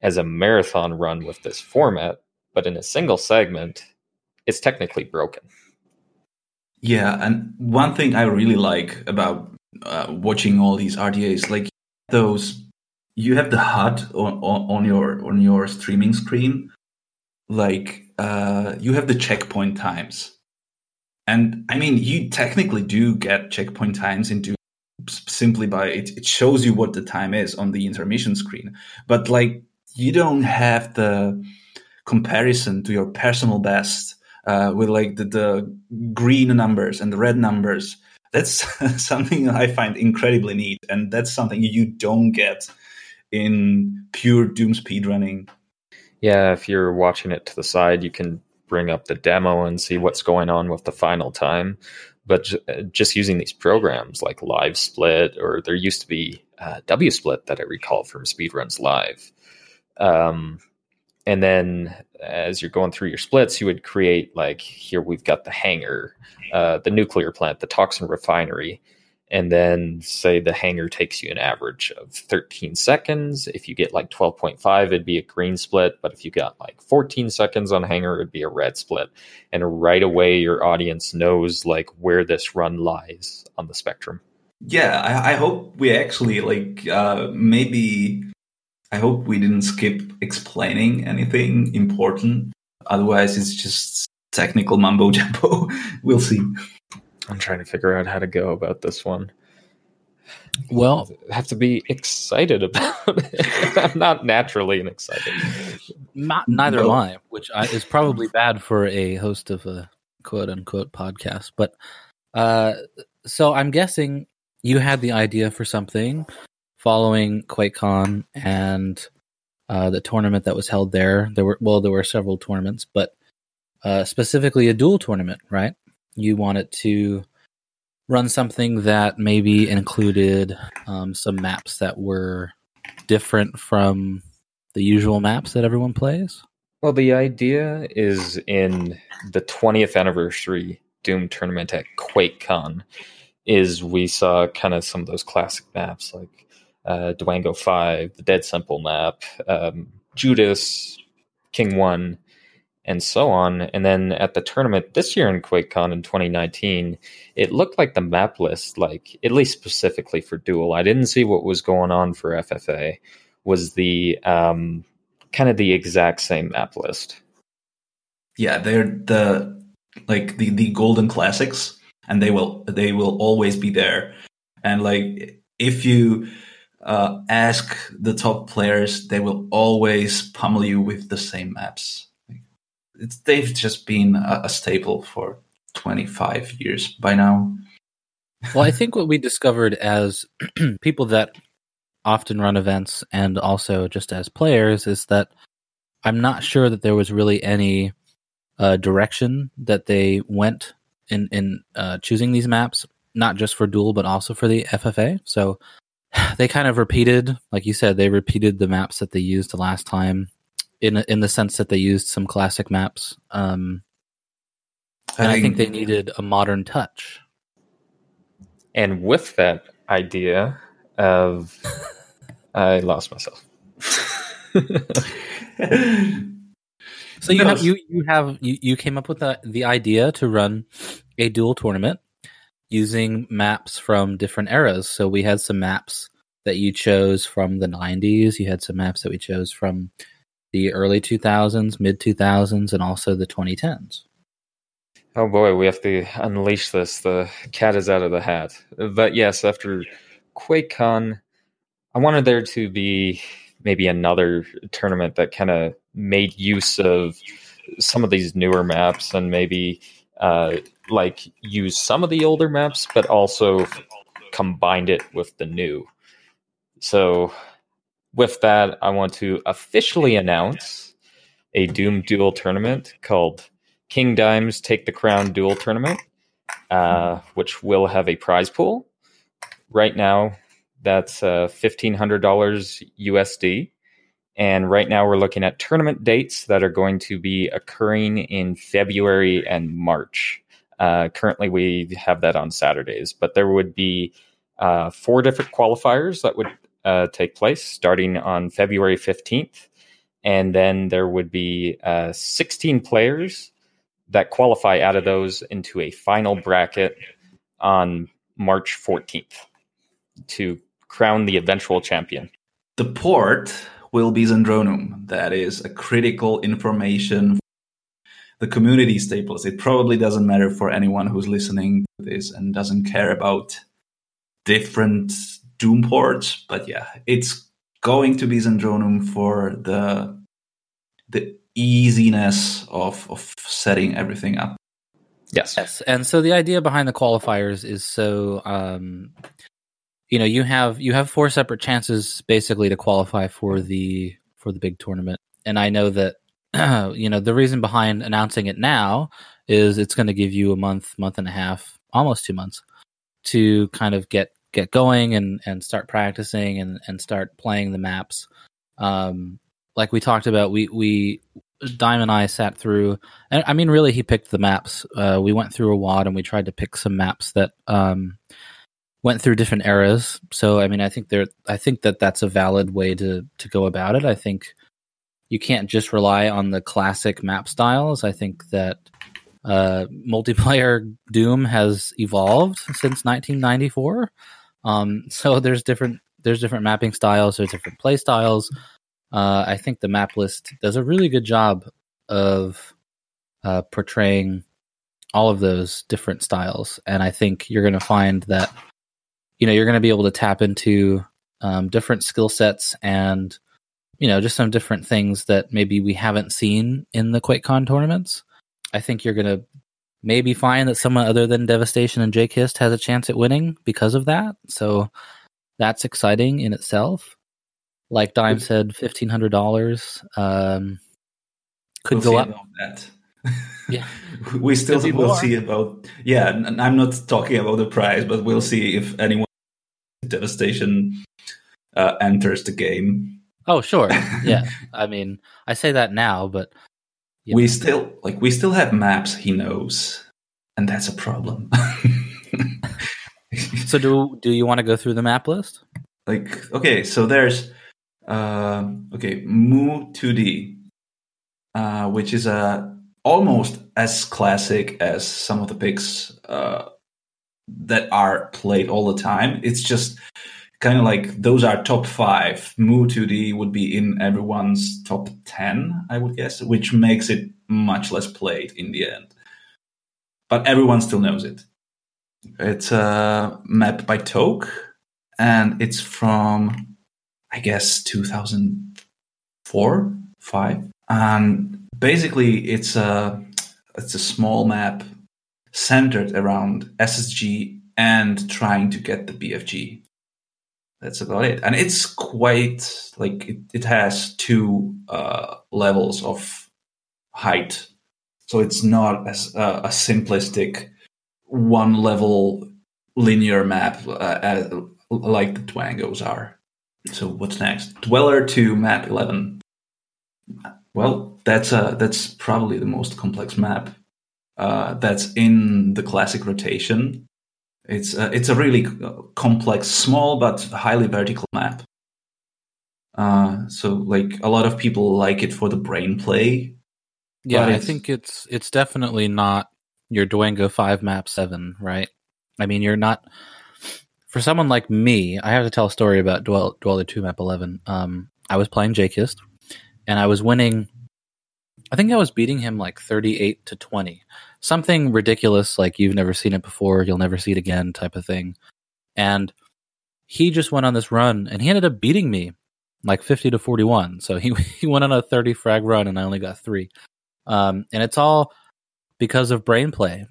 as a marathon run with this format but in a single segment it's technically broken. Yeah and one thing i really like about uh, watching all these rtas like those you have the hud on, on, on your on your streaming screen like uh, you have the checkpoint times. And I mean, you technically do get checkpoint times into simply by it, it shows you what the time is on the intermission screen. But like, you don't have the comparison to your personal best uh, with like the, the green numbers and the red numbers. That's something I find incredibly neat. And that's something you don't get in pure Doom speedrunning yeah, if you're watching it to the side, you can bring up the demo and see what's going on with the final time. But just using these programs like LiveSplit, or there used to be uh, W Split that I recall from Speedruns Live. Um, and then as you're going through your splits, you would create like here we've got the hangar, uh, the nuclear plant, the toxin refinery, and then say the hangar takes you an average of 13 seconds. If you get like 12.5, it'd be a green split. But if you got like 14 seconds on hangar, it'd be a red split. And right away, your audience knows like where this run lies on the spectrum. Yeah, I, I hope we actually like uh, maybe. I hope we didn't skip explaining anything important. Otherwise, it's just technical mumbo jumbo. we'll see. I'm trying to figure out how to go about this one. Well, I have to be excited about it. I'm not naturally an excited. Not neither am I, which I, is probably bad for a host of a quote unquote podcast. But uh, so I'm guessing you had the idea for something following QuakeCon and uh, the tournament that was held there. There were well, there were several tournaments, but uh, specifically a duel tournament, right? You wanted to run something that maybe included um, some maps that were different from the usual maps that everyone plays? Well, the idea is in the 20th anniversary Doom tournament at QuakeCon is we saw kind of some of those classic maps like uh, Dwango 5, the Dead Simple map, um, Judas, King 1, and so on. And then at the tournament this year in QuakeCon in 2019, it looked like the map list, like at least specifically for Duel, I didn't see what was going on for FFA, was the um, kind of the exact same map list. Yeah, they're the like the the golden classics, and they will they will always be there. And like if you uh, ask the top players, they will always pummel you with the same maps it's, they've just been a, a staple for 25 years by now. well, I think what we discovered as people that often run events and also just as players is that I'm not sure that there was really any uh, direction that they went in in uh, choosing these maps, not just for Duel but also for the FFA. So they kind of repeated, like you said, they repeated the maps that they used the last time in in the sense that they used some classic maps. Um, and I, I think they needed a modern touch. And with that idea of, I lost myself. so you have you you have you, you came up with the the idea to run a duel tournament using maps from different eras. So we had some maps that you chose from the 90s. You had some maps that we chose from the early 2000s, mid 2000s, and also the 2010s. Oh boy, we have to unleash this. The cat is out of the hat. But yes, after QuakeCon, I wanted there to be maybe another tournament that kind of made use of some of these newer maps and maybe uh, like use some of the older maps, but also combined it with the new. So with that, I want to officially announce a Doom Duel tournament called King Dimes Take the Crown Duel Tournament, uh, which will have a prize pool. Right now, that's uh, $1,500 USD. And right now we're looking at tournament dates that are going to be occurring in February and March. Uh, currently, we have that on Saturdays, but there would be uh, four different qualifiers that would uh, take place starting on February 15th. And then there would be uh, 16 players that qualify out of those into a final bracket on March 14th to crown the eventual champion. The port will be Zandronum. That is a critical information. The community staples. It probably doesn't matter for anyone who's listening to this and doesn't care about different Doom ports, but yeah, it's going to be Zandronum for the the easiness of of setting everything up. Yes. Yes. And so the idea behind the qualifiers is so um, you know, you have you have four separate chances basically to qualify for the for the big tournament. And I know that you know, the reason behind announcing it now is it's going to give you a month, month and a half, almost 2 months to kind of get get going and and start practicing and and start playing the maps. Um like we talked about, we we Dime and I sat through, and I mean, really, he picked the maps. Uh, we went through a wad and we tried to pick some maps that um, went through different eras. So, I mean, I think there, I think that that's a valid way to to go about it. I think you can't just rely on the classic map styles. I think that uh, multiplayer Doom has evolved since 1994. Um, so there's different there's different mapping styles. There's different play styles uh, I think the map list does a really good job of uh, portraying all of those different styles, and I think you're going to find that you know you're going to be able to tap into um, different skill sets and you know just some different things that maybe we haven't seen in the QuakeCon tournaments. I think you're going to maybe find that someone other than Devastation and Jake Hist has a chance at winning because of that. So that's exciting in itself. Like Dime said, fifteen hundred dollars um, could we'll go up. That. Yeah, we still Could be will see about. Yeah, I'm not talking about the price, but we'll see if anyone devastation uh, enters the game. Oh, sure. Yeah. I mean, I say that now, but Yeah. We still like we still have maps he knows, and that's a problem. so do do you want to go through the map list? like okay so there's uh, okay mu 2d uh, which is uh, almost as classic as some of the picks uh, that are played all the time it's just kind of like those are top five mu 2d would be in everyone's top 10 i would guess which makes it much less played in the end but everyone still knows it it's a map by toke and it's from I guess 2004, five. And basically, it's a it's a small map centered around SSG and trying to get the BFG. That's about it, and it's quite like it, it has two uh, levels of height, so it's not as uh, a simplistic one level linear map uh, as, like the Dwangos are. So what's next? Dweller two map eleven. Well, that's uh that's probably the most complex map. Uh, that's in the classic rotation. It's uh, it's a really complex, small but highly vertical map. Uh, so like a lot of people like it for the brain play. Yeah, I think it's it's definitely not your Dwango five map seven, right? I mean, you're not for someone like me. I have to tell a story about Dwell, Dweller two map eleven. Um, I was playing J-Kist, and I was winning. I think I was beating him like thirty eight to twenty, something ridiculous, like you've never seen it before, you'll never see it again, type of thing. And he just went on this run, and he ended up beating me like fifty to forty one. So he he went on a thirty frag run, and I only got three um, and it's all because of brain play.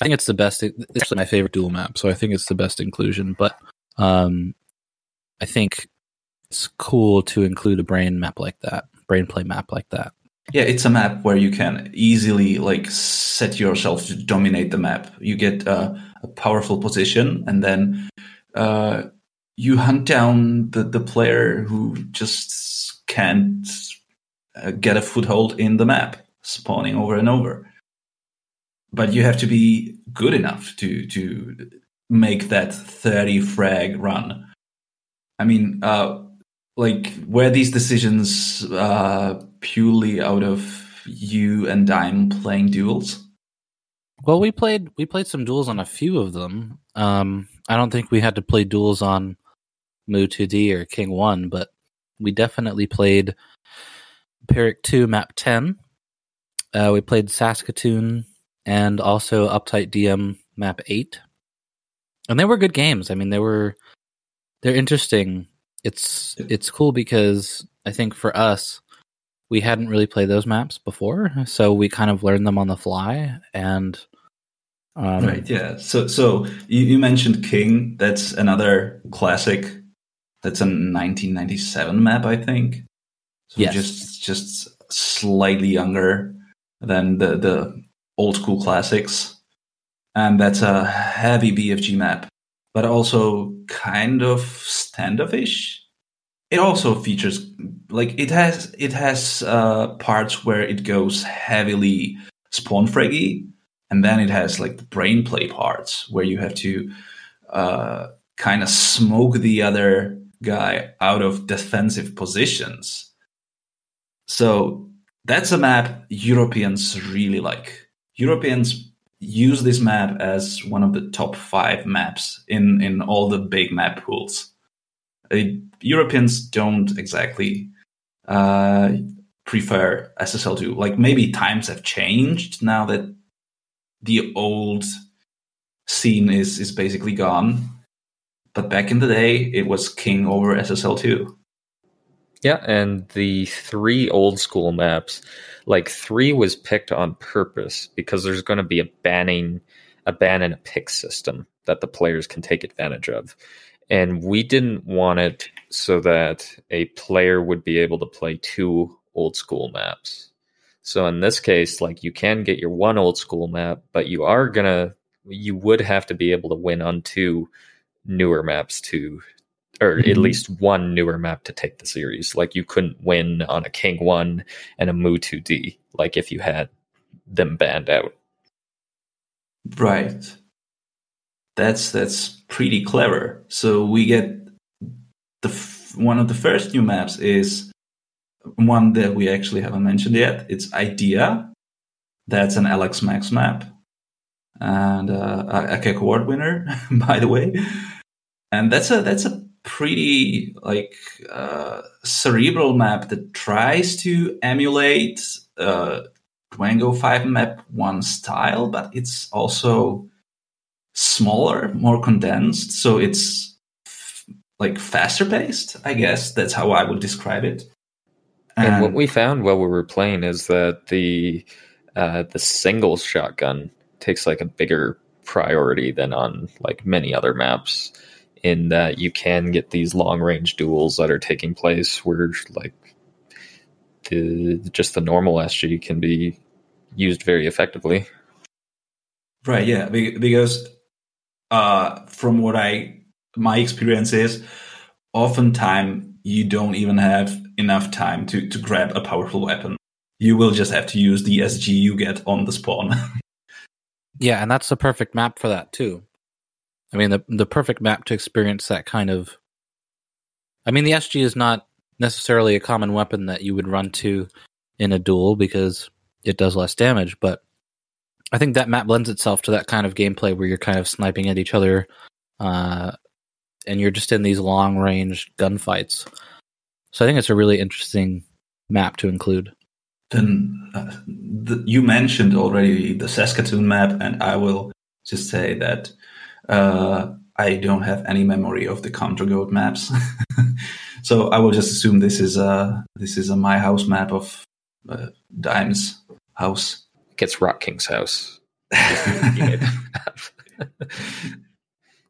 I think it's the best. It's my favorite duel map, so I think it's the best inclusion. But um, I think it's cool to include a brain map like that, brain play map like that. Yeah, it's a map where you can easily like set yourself to dominate the map. You get uh, a powerful position, and then uh, you hunt down the, the player who just can't uh, get a foothold in the map, spawning over and over. But you have to be good enough to to make that 30 frag run. I mean, uh, like, where these decisions uh, purely out of you and Dime playing duels? Well, we played we played some duels on a few of them. Um, I don't think we had to play duels on Mu 2D or King 1, but we definitely played Pyrrhic 2 map 10. Uh, we played Saskatoon and also Uptight DM map 8. And they were good games. I mean, they were they're interesting. It's it's cool because I think for us we hadn't really played those maps before, so we kind of learned them on the fly and um, right, yeah. So, so you, you, mentioned King. That's another classic. That's a 1997 map, I think. So yes. just just slightly younger than the the old school classics, and that's a heavy BFG map, but also kind of standoffish. It also features like it has it has uh, parts where it goes heavily spawn fraggy and then it has like the brain play parts where you have to uh, kind of smoke the other guy out of defensive positions. So that's a map Europeans really like. Europeans use this map as one of the top five maps in, in all the big map pools. Uh, Europeans don't exactly uh, prefer SSL2. Like maybe times have changed now that the old scene is is basically gone. But back in the day, it was king over SSL two. Yeah, and the three old school maps, like three was picked on purpose because there's going to be a banning, a ban and a pick system that the players can take advantage of. And we didn't want it so that a player would be able to play two old school maps. So in this case, like you can get your one old school map, but you are gonna you would have to be able to win on two newer maps to or mm-hmm. at least one newer map to take the series. Like you couldn't win on a King one and a Mu 2D, like if you had them banned out. Right. That's that's pretty clever. So we get the f- one of the first new maps is one that we actually haven't mentioned yet. It's Idea. That's an Alex Max map and uh, a Cacoward winner, by the way. And that's a that's a pretty like uh, cerebral map that tries to emulate uh, Dwango Five Map One style, but it's also smaller, more condensed, so it's f- like faster paced. I guess that's how I would describe it. And, what we found while we were playing is that the uh, the single shotgun takes like a bigger priority than on like many other maps. In that you can get these long range duels that are taking place where like the just the normal SG can be used very effectively. Right. Yeah. Because uh, from what I my experience is, oftentimes you don't even have enough time to, to grab a powerful weapon. You will just have to use the SG you get on the spawn. yeah, and that's the perfect map for that too. I mean, the the perfect map to experience that kind of. I mean, the SG is not necessarily a common weapon that you would run to in a duel because it does less damage, but I think that map lends itself to that kind of gameplay where you're kind of sniping at each other, uh, and you're just in these long range gunfights. So I think it's a really interesting map to include. Then uh, the, you mentioned already the Saskatoon map, and I will just say that uh, I don't have any memory of the Counter Goat maps, so I will just assume this is a this is a my house map of uh, Dime's house. It's Rock King's house.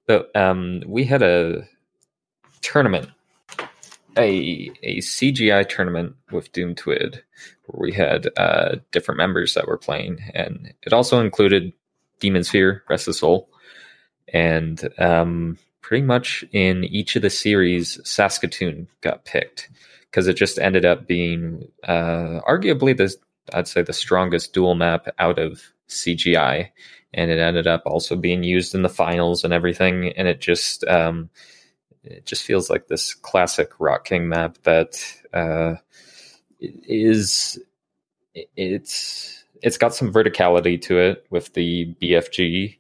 so um, we had a tournament a a CGI tournament with Doom Twid, where we had uh, different members that were playing, and it also included Demon Sphere, Restless Soul, and um, pretty much in each of the series, Saskatoon got picked because it just ended up being uh, arguably the I'd say the strongest duel map out of CGI, and it ended up also being used in the finals and everything. And it just um, it just feels like this classic Rock King map that uh, is it's it's got some verticality to it with the BFG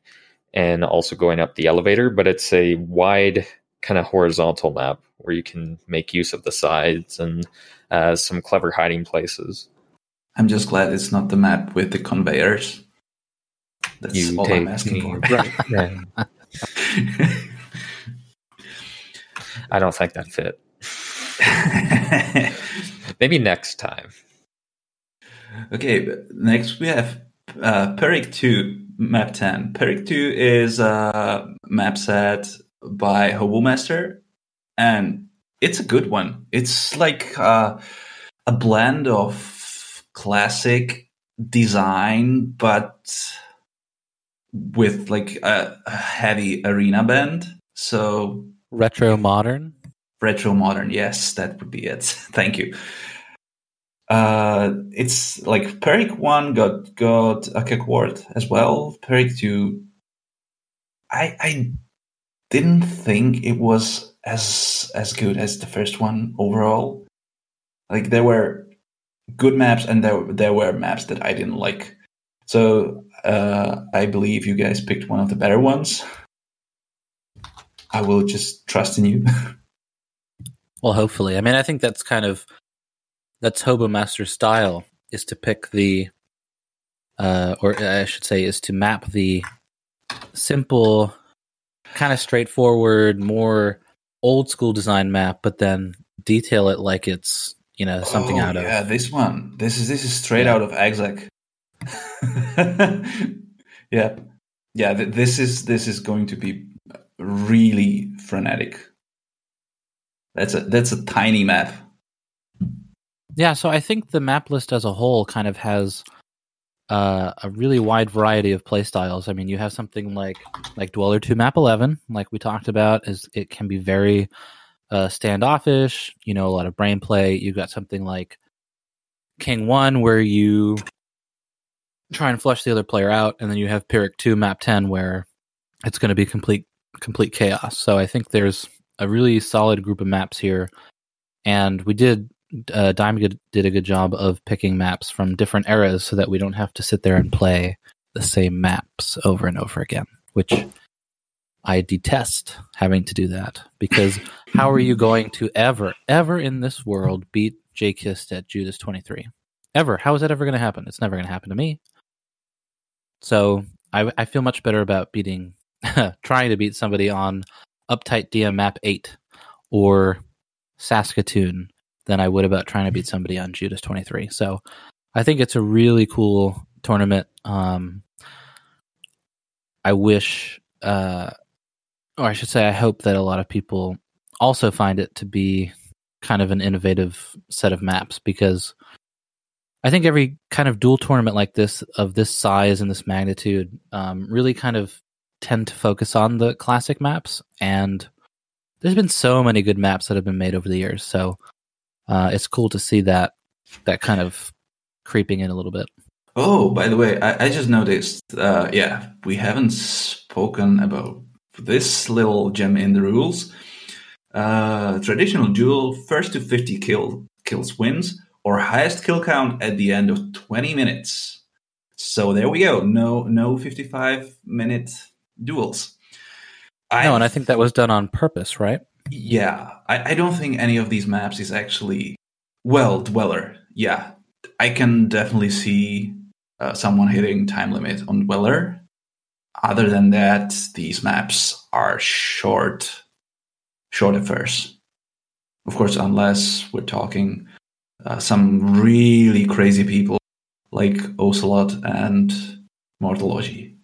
and also going up the elevator, but it's a wide kind of horizontal map where you can make use of the sides and uh, some clever hiding places. I'm just glad it's not the map with the conveyors. That's You all I'm asking me for. right. I don't think that fit. Maybe next time. okay, next we have uh, Pyrrhic 2, map 10. Pyrrhic 2 is a map set by Hobomaster, and it's a good one. It's like uh, a blend of classic design, but with like a, a heavy arena band. So Retro modern. retro modern yes that would be it thank you uh it's like Pyrrhic 1 got got a Cacoward as well Pyrrhic 2 i i didn't think it was as as good as the first one overall like there were good maps and there there were maps that i didn't like. So uh i believe you guys picked one of the better ones. I will just trust in you. Well, hopefully. I mean, I think that's kind of that's Hobo Master's style is to pick the, uh, or I should say, is to map the simple, kind of straightforward, more old school design map, but then detail it like it's you know something Oh, out of yeah this one this is this is straight Yeah. out of exec yeah yeah th- this is this is going to be really frenetic that's a that's a tiny map Yeah, so I think the map list as a whole kind of has uh, a really wide variety of playstyles. I mean, you have something like like Dweller Two Map Eleven, like we talked about, is it can be very uh, standoffish. You know, a lot of brain play. You've got something like King One, where you try and flush the other player out, and then you have Pyrrhic Two Map Ten, where it's going to be complete complete chaos. So I think there's a really solid group of maps here, and we did uh, did a good job of picking maps from different eras so that we don't have to sit there and play the same maps over and over again, which I detest having to do that because how are you going to ever, ever in this world beat J Kist at Judas 23? Ever. How is that ever going to happen? It's never going to happen to me. So I, I feel much better about beating, trying to beat somebody on Uptight DM Map 8 or Saskatoon than I would about trying to beat somebody on Judas 23. So I think it's a really cool tournament. Um, I wish, uh, or I should say, I hope that a lot of people also find it to be kind of an innovative set of maps because I think every kind of duel tournament like this, of this size and this magnitude, um, really kind of tend to focus on the classic maps. And there's been so many good maps that have been made over the years. So uh, it's cool to see that that kind of creeping in a little bit. oh by the way i, I just noticed uh yeah we haven't spoken about this little gem in the rules uh traditional duel first to 50 kill kills wins or highest kill count at the end of 20 minutes so there we go no no 55 minute duels no, and I think that was done on purpose, right? yeah, I, I don't think any of these maps is actually well dweller. Yeah, I can definitely see uh, someone hitting time limit on dweller. Other than that, these maps are short, short affairs. Of course, unless we're talking uh, some really crazy people like Ocelot and Mortalogy.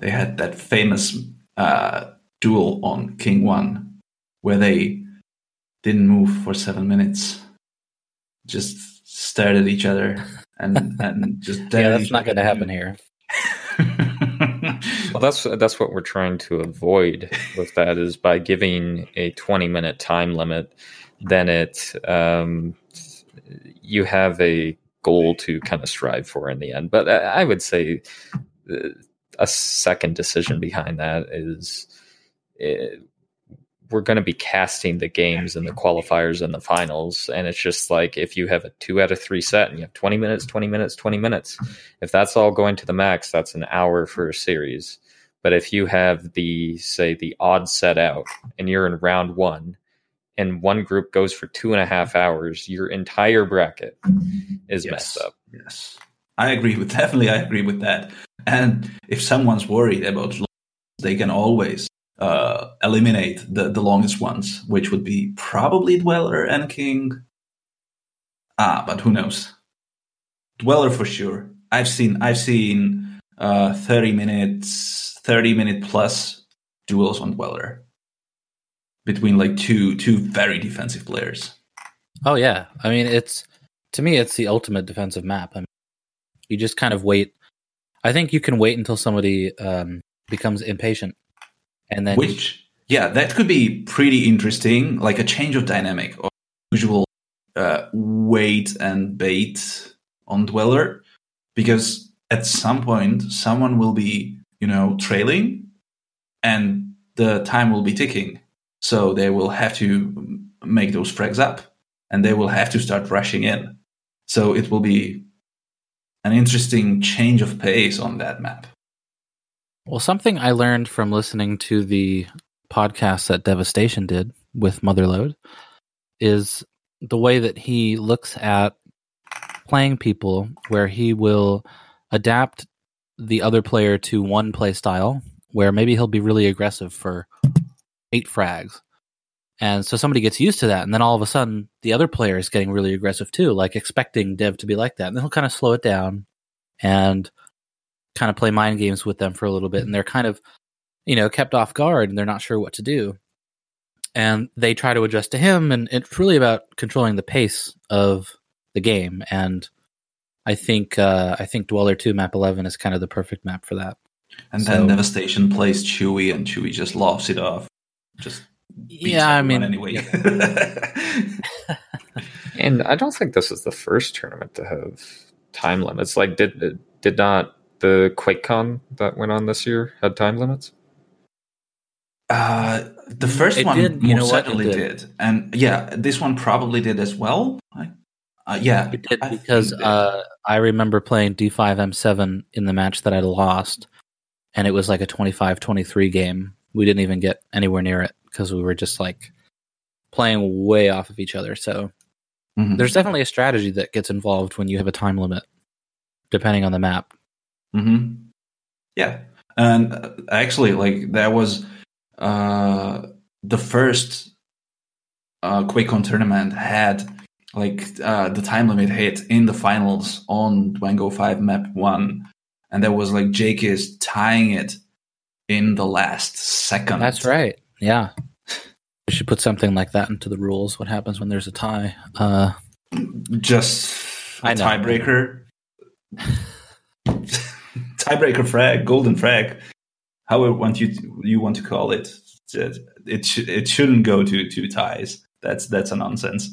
They had that famous uh, duel on King One where they didn't move for seven minutes, just stared at each other and and just Yeah, that's not going to happen here. Well, that's that's what we're trying to avoid with that is by giving a 20 minute time limit, then it um, you have a goal to kind of strive for in the end. But I would say uh, a second decision behind that is it, uh, we're going to be casting the games and the qualifiers and the finals. And it's just like if you have a two out of three set and you have 20 minutes, 20 minutes, 20 minutes, if that's all going to the max, that's an hour for a series. But if you have the, say, the odd set out and you're in round one and one group goes for two and a half hours, your entire bracket is yes. messed up. Yes. I agree with definitely I agree with that. And if someone's worried about they can always uh, eliminate the, the longest ones, which would be probably Dweller and King. Ah, but who knows? Dweller for sure. I've seen I've seen uh, thirty minutes, thirty minute plus duels on Dweller between like two two very defensive players. Oh yeah, I mean it's to me it's the ultimate defensive map. I mean, you just kind of wait. I think you can wait until somebody um, becomes impatient, and then which yeah, that could be pretty interesting, like a change of dynamic or usual uh, wait and bait on Dweller, because at some point someone will be you know trailing, and the time will be ticking so they will have to make those frags up and they will have to start rushing in. So it will be an interesting change of pace on that map. Well, something I learned from listening to the podcast that Devastation did with Motherload is the way that he looks at playing people, where he will adapt the other player to one play style, where maybe he'll be really aggressive for eight frags. And so somebody gets used to that, and then all of a sudden the other player is getting really aggressive too, like expecting Dev to be like that. And then he'll kind of slow it down and kind of play mind games with them for a little bit, and they're kind of, you know, kept off guard and they're not sure what to do. And they try to adjust to him, and it's really about controlling the pace of the game. And I think uh, I think Dweller Two Map Eleven is kind of the perfect map for that. And so, then Devastation plays Chewy, and Chewy just laughs it off just yeah, I mean, anyway. and I don't think this is the first tournament to have time limits. Like, did did not the QuakeCon that went on this year had time limits? Uh, the first it one did, you know certainly did. did. and yeah, this one probably did as well. Uh, yeah, it did because I, uh, I remember playing D5M7 in the match that I lost, and it was like a 25-23 game we didn't even get anywhere near it because we were just like playing way off of each other. So mm-hmm. there's definitely a strategy that gets involved when you have a time limit, depending on the map. Mm-hmm. Yeah, and uh, actually, like that was uh, the first uh, QuakeCon tournament had like uh, the time limit hit in the finals on Dwango Five Map One, and that was like Jake is tying it in the last second. That's right. Yeah. We should put something like that into the rules. What happens when there's a tie? Uh, Just a tiebreaker. tiebreaker frag, golden frag. However, want you to, you want to call it, it sh- it shouldn't go to two ties. That's that's a nonsense.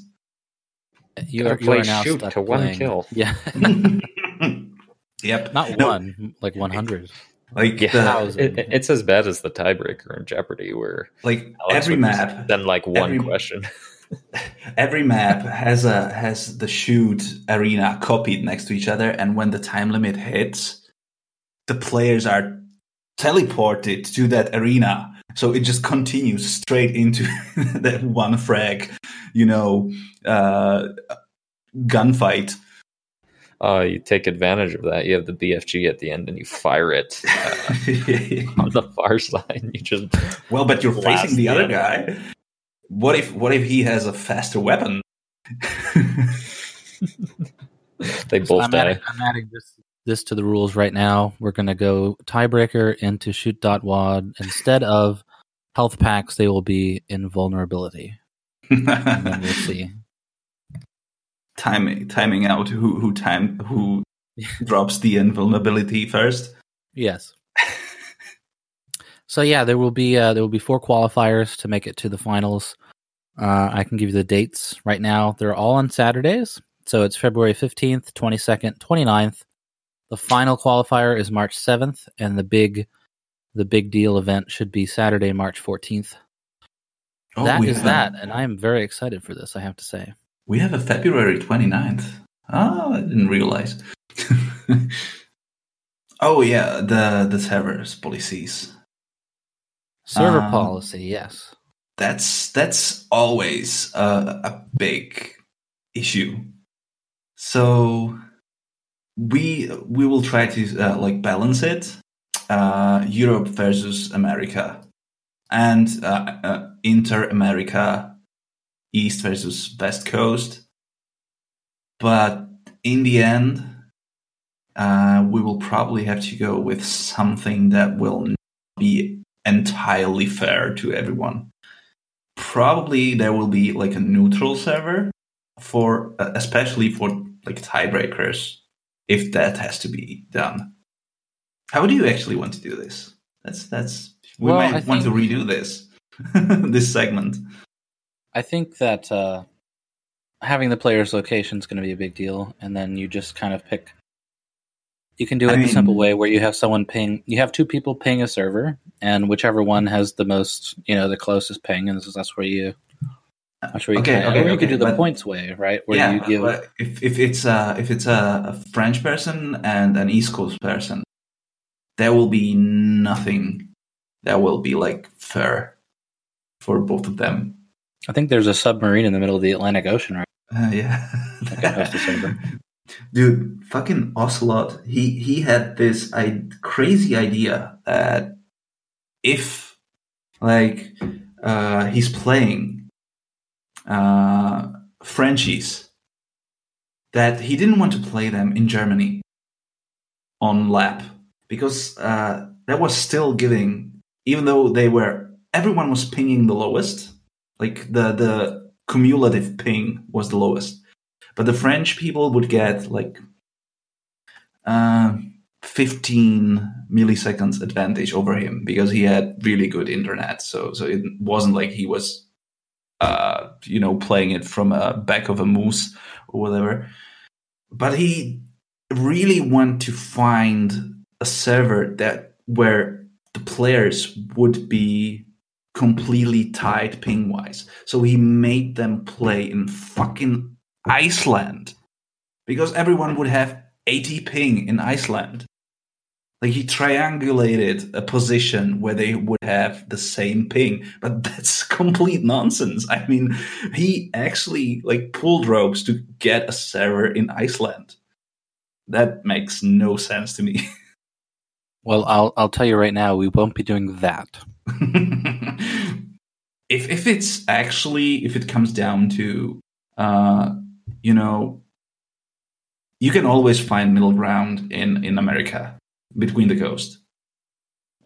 You are, you are now shoot to playing. one kill. Yeah. yep. Not no. one, like one hundred. Like yeah, the, it, it's as bad as the tiebreaker in Jeopardy, where like Alex every map, then like one every, question. every map has a has the shoot arena copied next to each other, and when the time limit hits, the players are teleported to that arena. So it just continues straight into that one frag, you know, uh, gunfight uh, you take advantage of that. You have the BFG at the end, and you fire it uh, on the far side. You just well, but you're facing the, the other guy. What if what if he has a faster weapon? they both so I'm die. Adding, I'm adding this this to the rules right now. We're going to go tiebreaker into shoot dot wad instead of health packs. They will be invulnerability. and then we'll see timing timing out who who time who drops the invulnerability first. Yes. So yeah, there will be uh, there will be four qualifiers to make it to the finals. Uh, I can give you the dates right now. They're all on Saturdays. So it's February 15th, 22nd, 29th. The final qualifier is March 7th and the big the big deal event should be Saturday, March 14th. Oh, that have- that and I am very excited for this, I have to say. We have a February 29th. Oh, I didn't realize. oh yeah, the the servers policies. Server Um, policy, yes. That's that's always a, a big issue. So we we will try to uh, like balance it. Uh, Europe versus America, and uh, uh, Inter America, East versus West Coast. But in the end, uh, we will probably have to go with something that will be entirely fair to everyone. Probably there will be like a neutral server for, uh, especially for like tiebreakers, if that has to be done. How do you actually want to do this? That's that's we Well, might I want to redo this this segment. I think that uh, having the player's location is going to be a big deal, and then you just kind of pick. You can do it I in a simple way where you have someone ping. You have two people ping a server, and whichever one has the most, you know, the closest ping, and this is, that's where you. You Okay, can. okay, or you could do the but- points way, right? Where yeah, you give. but if if it's a if it's a, a French person and an East Coast person, there will be nothing that will be like fair for both of them. I think there's a submarine in the middle of the Atlantic Ocean, right? Uh, yeah, Okay, host a server. dude, fucking Ocelot. He he had this I- crazy idea that if like uh, he's playing uh, Frenchies, that he didn't want to play them in Germany on lap because uh, that was still giving, even though they were everyone was pinging the lowest, like the the cumulative ping was the lowest, but the French people would get like uh, 15 milliseconds advantage over him because he had really good internet. So so it wasn't like he was uh, you know playing it from a back of a moose or whatever. But he really want to find a server that where the players would be completely tied ping wise. So he made them play in fucking Iceland because everyone would have 80 ping in Iceland. Like he triangulated a position where they would have the same ping, but that's complete nonsense. I mean, he actually like pulled ropes to get a server in Iceland. That makes no sense to me. Well, I'll I'll tell you right now, we won't be doing that. if if it's actually if it comes down to uh you know you can always find middle ground in in America between the coast.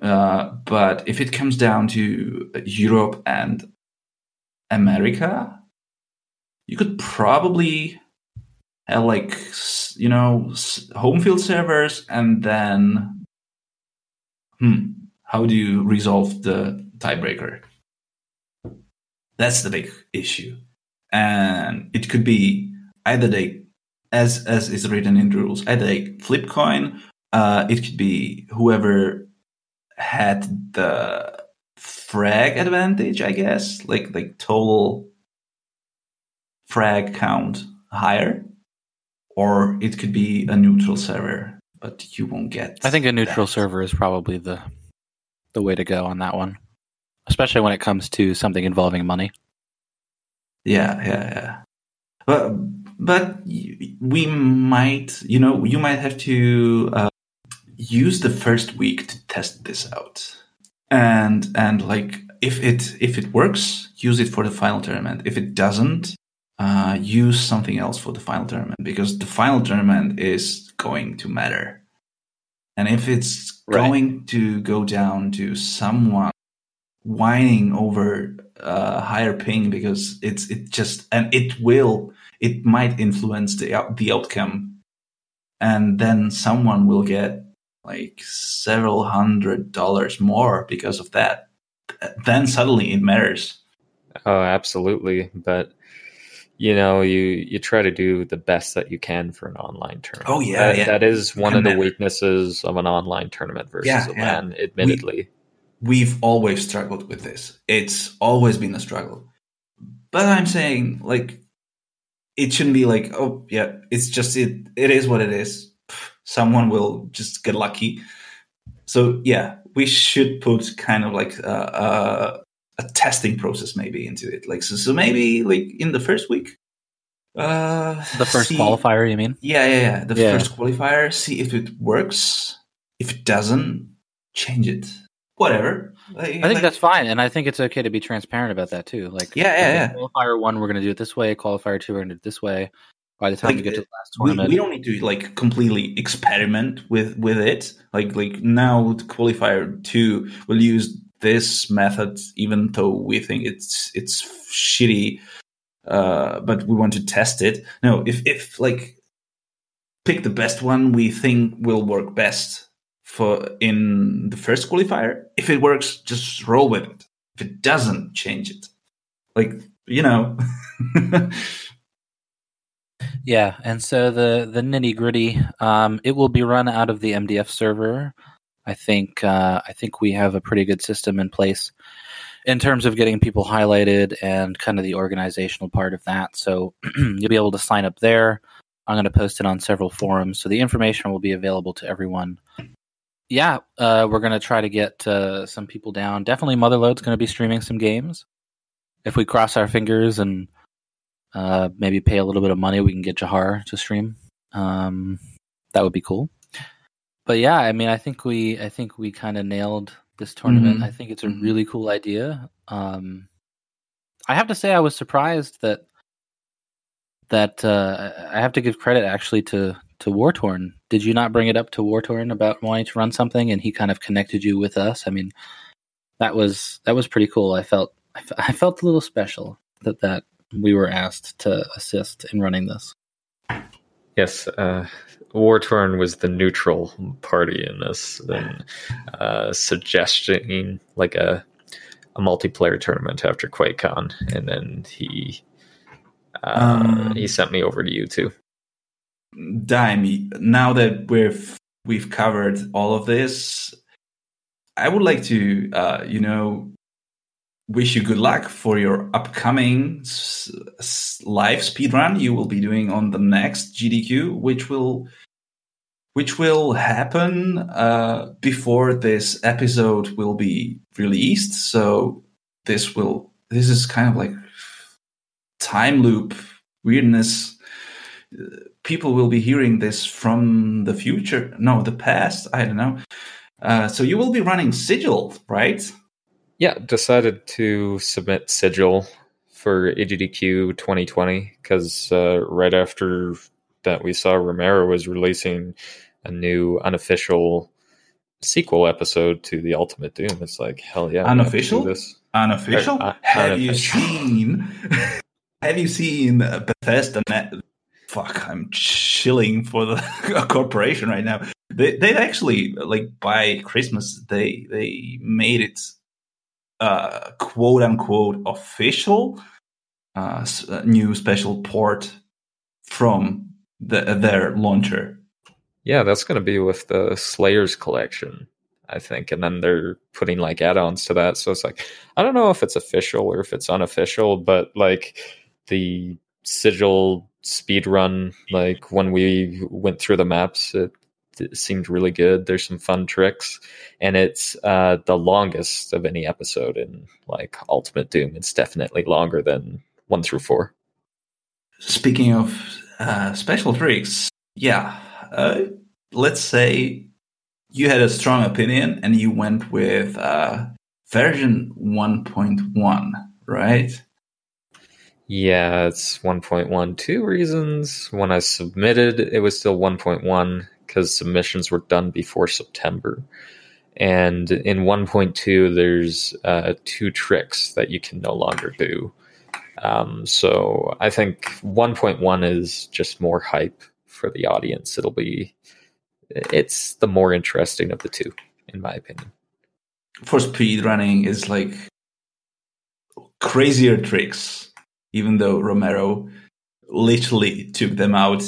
Uh, but if it comes down to Europe and America, you could probably have like you know home field servers and then hmm how do you resolve the tiebreaker that's the big issue and it could be either they as as is written in the rules either they flip coin uh it could be whoever had the frag advantage i guess like like total frag count higher or it could be a neutral server but you won't get I think a neutral that. server is probably the the way to go on that one, especially when it comes to something involving money. Yeah, yeah, yeah. But but we might, you know, you might have to uh, use the first week to test this out, and and like if it if it works, use it for the final tournament. If it doesn't, uh, use something else for the final tournament because the final tournament is going to matter. And if it's Right. going to go down to someone whining over uh, higher ping because it's it just and it will it might influence the the outcome, and then someone will get like several hundred dollars more because of that, then suddenly it matters. Oh, absolutely. But you know, you you try to do the best that you can for an online tournament. Oh yeah, that, yeah. that is one of the weaknesses of an online tournament versus Yeah, a yeah. LAN, admittedly. we've always struggled with this. It's always been a struggle. But I'm saying, like, it shouldn't be like, oh, yeah, it's just it. It is what it is. Someone will just get lucky. So yeah, we should put kind of like uh, uh, a testing process maybe into it. Like, so, so maybe like in the first week, uh, The first see- qualifier, you mean? Yeah, yeah, yeah. The Yeah. first qualifier. See if it works. If it doesn't, change it. Whatever. I think that's fine, and I think it's okay to be transparent about that too. Like, Yeah, yeah, yeah. Qualifier one, we're going to do it this way. Qualifier two, we're going to do it this way. By the time Like, we get to the last we, we don't need to like completely experiment with with it. Like like now the qualifier 2 will use this method even though we think it's it's shitty uh but we want to test it. No if if like pick the best one we think will work best for in the first qualifier if it works just roll with it. If it doesn't change it. Like you know Yeah, and so the the nitty gritty, um, it will be run out of the MDF server. I think uh, I think we have a pretty good system in place in terms of getting people highlighted and kind of the organizational part of that. So you'll be able to sign up there. I'm going to post it on several forums, so the information will be available to everyone. Yeah, uh, we're going to try to get uh, some people down. Definitely, Motherload's going to be streaming some games. If we cross our fingers and uh, maybe pay a little bit of money. We can get Jahar to stream. Um, that would be cool. But yeah, I mean, I think we, I think we kind of nailed this tournament. Mhm. I think it's a Mhm. really cool idea. Um, I have to say, I was surprised that that uh, I have to give credit actually to to Wartorn. Did you not bring it up to Wartorn about wanting to run something, and he kind of connected you with us? I mean, that was that was pretty cool. I felt I fe- I felt a little special that that we were asked to assist in running this. Yes, uh, Wartorn was the neutral party in this, and uh, suggesting like a a multiplayer tournament after QuakeCon, and then he uh, Um, he sent me over to you too. Dime, now that we've we've covered all of this, I would like to, uh, you know, wish you good luck for your upcoming s- s- live speedrun you will be doing on the next GDQ, which will which will happen uh, before this episode will be released. So this will this is kind of like time loop weirdness. People will be hearing this from the future no the past i don't know. Uh, so you will be running sigil right Yeah, decided to submit Sigil for AGDQ 2020 because uh, right after that we saw Romero was releasing a new unofficial sequel episode to the Ultimate Doom. It's like hell yeah, we have to do Unofficial? This. unofficial Uh, uh, have you seen have you seen bethesda net fuck i'm chilling for the corporation right now they they actually like by christmas they they made it uh quote unquote official uh uh, new special port from the, their launcher Yeah, that's going to be with the Slayers collection, I think, and then they're putting like add-ons to that. So it's like I don't know if it's official or if it's unofficial, but like the Sigil speed run, like when we went through the maps, it, it seemed really good. There's some fun tricks, and it's uh, the longest of any episode in like Ultimate Doom. It's definitely longer than one through four. Speaking of uh, special tricks, yeah, uh, let's say you had a strong opinion and you went with uh, version 1.1, right? Yeah, it's 1.1. Two reasons. When I submitted, it was still 1.1 because submissions were done before September. And in 1.2, there's uh, two tricks that you can no longer do. Um, so I think 1.1 is just more hype for the audience. It'll be it's the more interesting of the two, in my opinion. For speed running is like crazier tricks, even though Romero literally took them out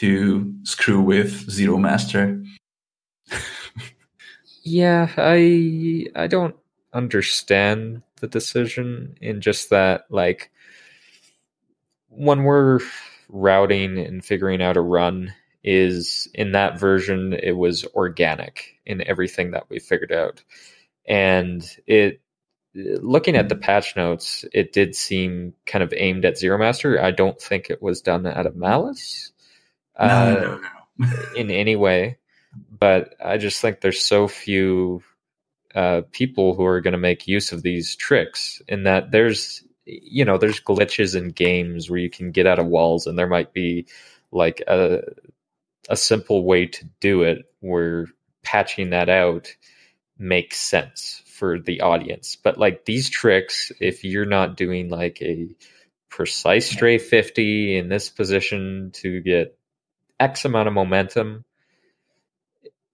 to screw with Zero Master. yeah, I I don't understand the decision in just that like when we're routing and figuring out a run is in that version it was organic in everything that we figured out. And it looking at the patch notes it did seem kind of aimed at zero master. I don't think it was done out of malice uh, no, no, no. in any way but i just think there's so few uh, people who are going to make use of these tricks in that there's you know there's glitches in games where you can get out of walls and there might be like a a simple way to do it where patching that out makes sense for the audience but like these tricks if you're not doing like a precise strafe 50 in this position to get x amount of momentum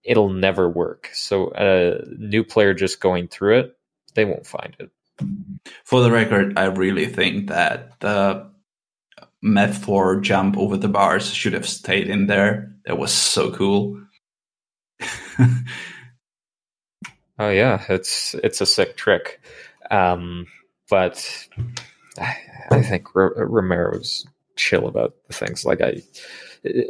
it'll never work so a new player just going through it they won't find it For the record, I really think that the Meth 4 jump over the bars should have stayed in there. That was so cool. Oh yeah, it's it's a sick trick, um, but I, I think R- Romero's chill about the things. Like I,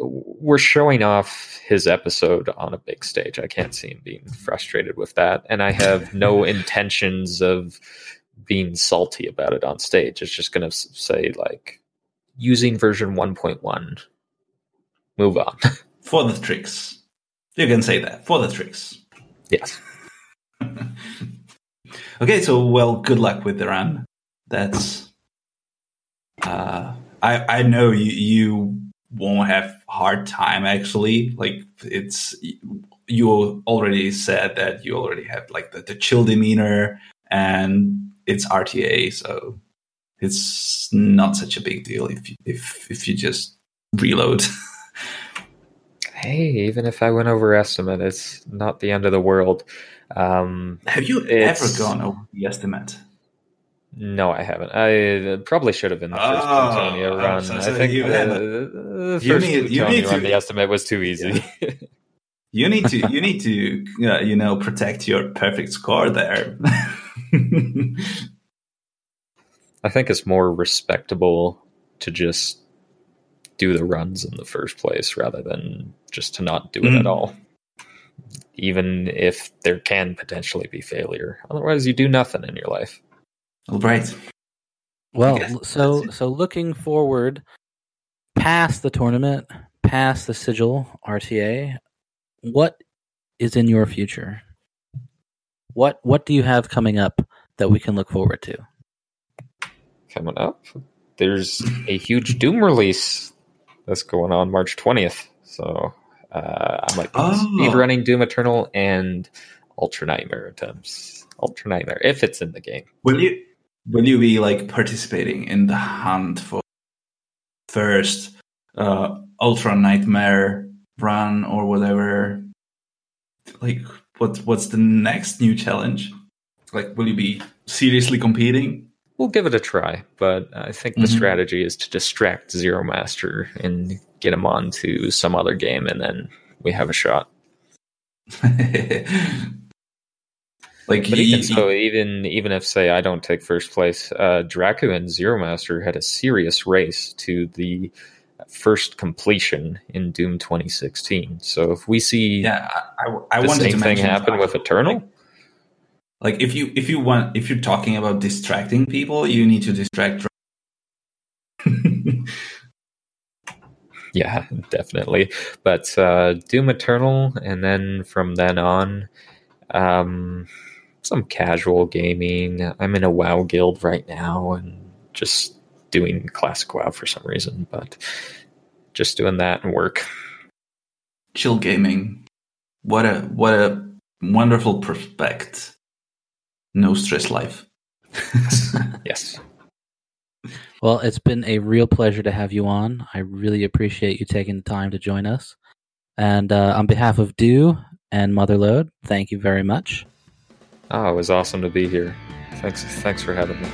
we're showing off his episode on a big stage. I can't see him being frustrated with that, and I have no intentions of being salty about it on stage. It's just going to say like using version one point one. Move on. For the tricks. You can say that. For the tricks. yes. Okay, so well, good luck with the run. That's uh I I know you you won't have hard time actually. Like it's you already said that you already have like the, the chill demeanor and it's RTA, so it's not such a big deal if you, if if you just reload. Hey, even if I went over estimate, it's not the end of the world. Um, have you ever gone over the estimate? No, I haven't. I probably should have been the first Oh, Plutonia I'm run. so I think You uh, had- the You first need- you Plutonia run, to- the estimate was too easy. You need to you need to uh, you know protect your perfect score there. I think it's more respectable to just do the runs in the first place rather than just to not do it at Mm. all. Even if there can potentially be failure. Otherwise, you do nothing in your life. All right. Well, so so looking forward past the tournament, past the sigil RTA, what is in your future? What what do you have coming up that we can look forward to? coming up. There's a huge Doom release that's going on March 20th. So uh, I might be Oh. speedrunning Doom Eternal and Ultra Nightmare attempts. Ultra Nightmare, if it's in the game. Will you will you be like participating in the hunt for first uh, Ultra Nightmare run or whatever? Like what what's the next new challenge? Like will you be seriously competing? We'll give it a try, but I think the Mhm. strategy is to distract Zero Master and get him on to some other game, and then we have a shot. like But you- even so, even even if say I don't take first place, uh, Dracu and Zero Master had a serious race to the first completion in Doom 2016. So if we see yeah, I, I, I the same to thing happen with Eternal, like- Like if you if you want if you're talking about distracting people, you need to distract. Yeah, definitely. But uh, Doom Eternal, and then from then on, um, some casual gaming. I'm in a WoW guild right now, and just doing classic WoW for some reason, but just doing that and work. Chill gaming. What a what a wonderful prospect. No stress life. Yes. Well, it's been a real pleasure to have you on. I really appreciate you taking the time to join us. And uh, on behalf of Do and Motherload, thank you very much. Oh, it was awesome to be here. Thanks, thanks for having me.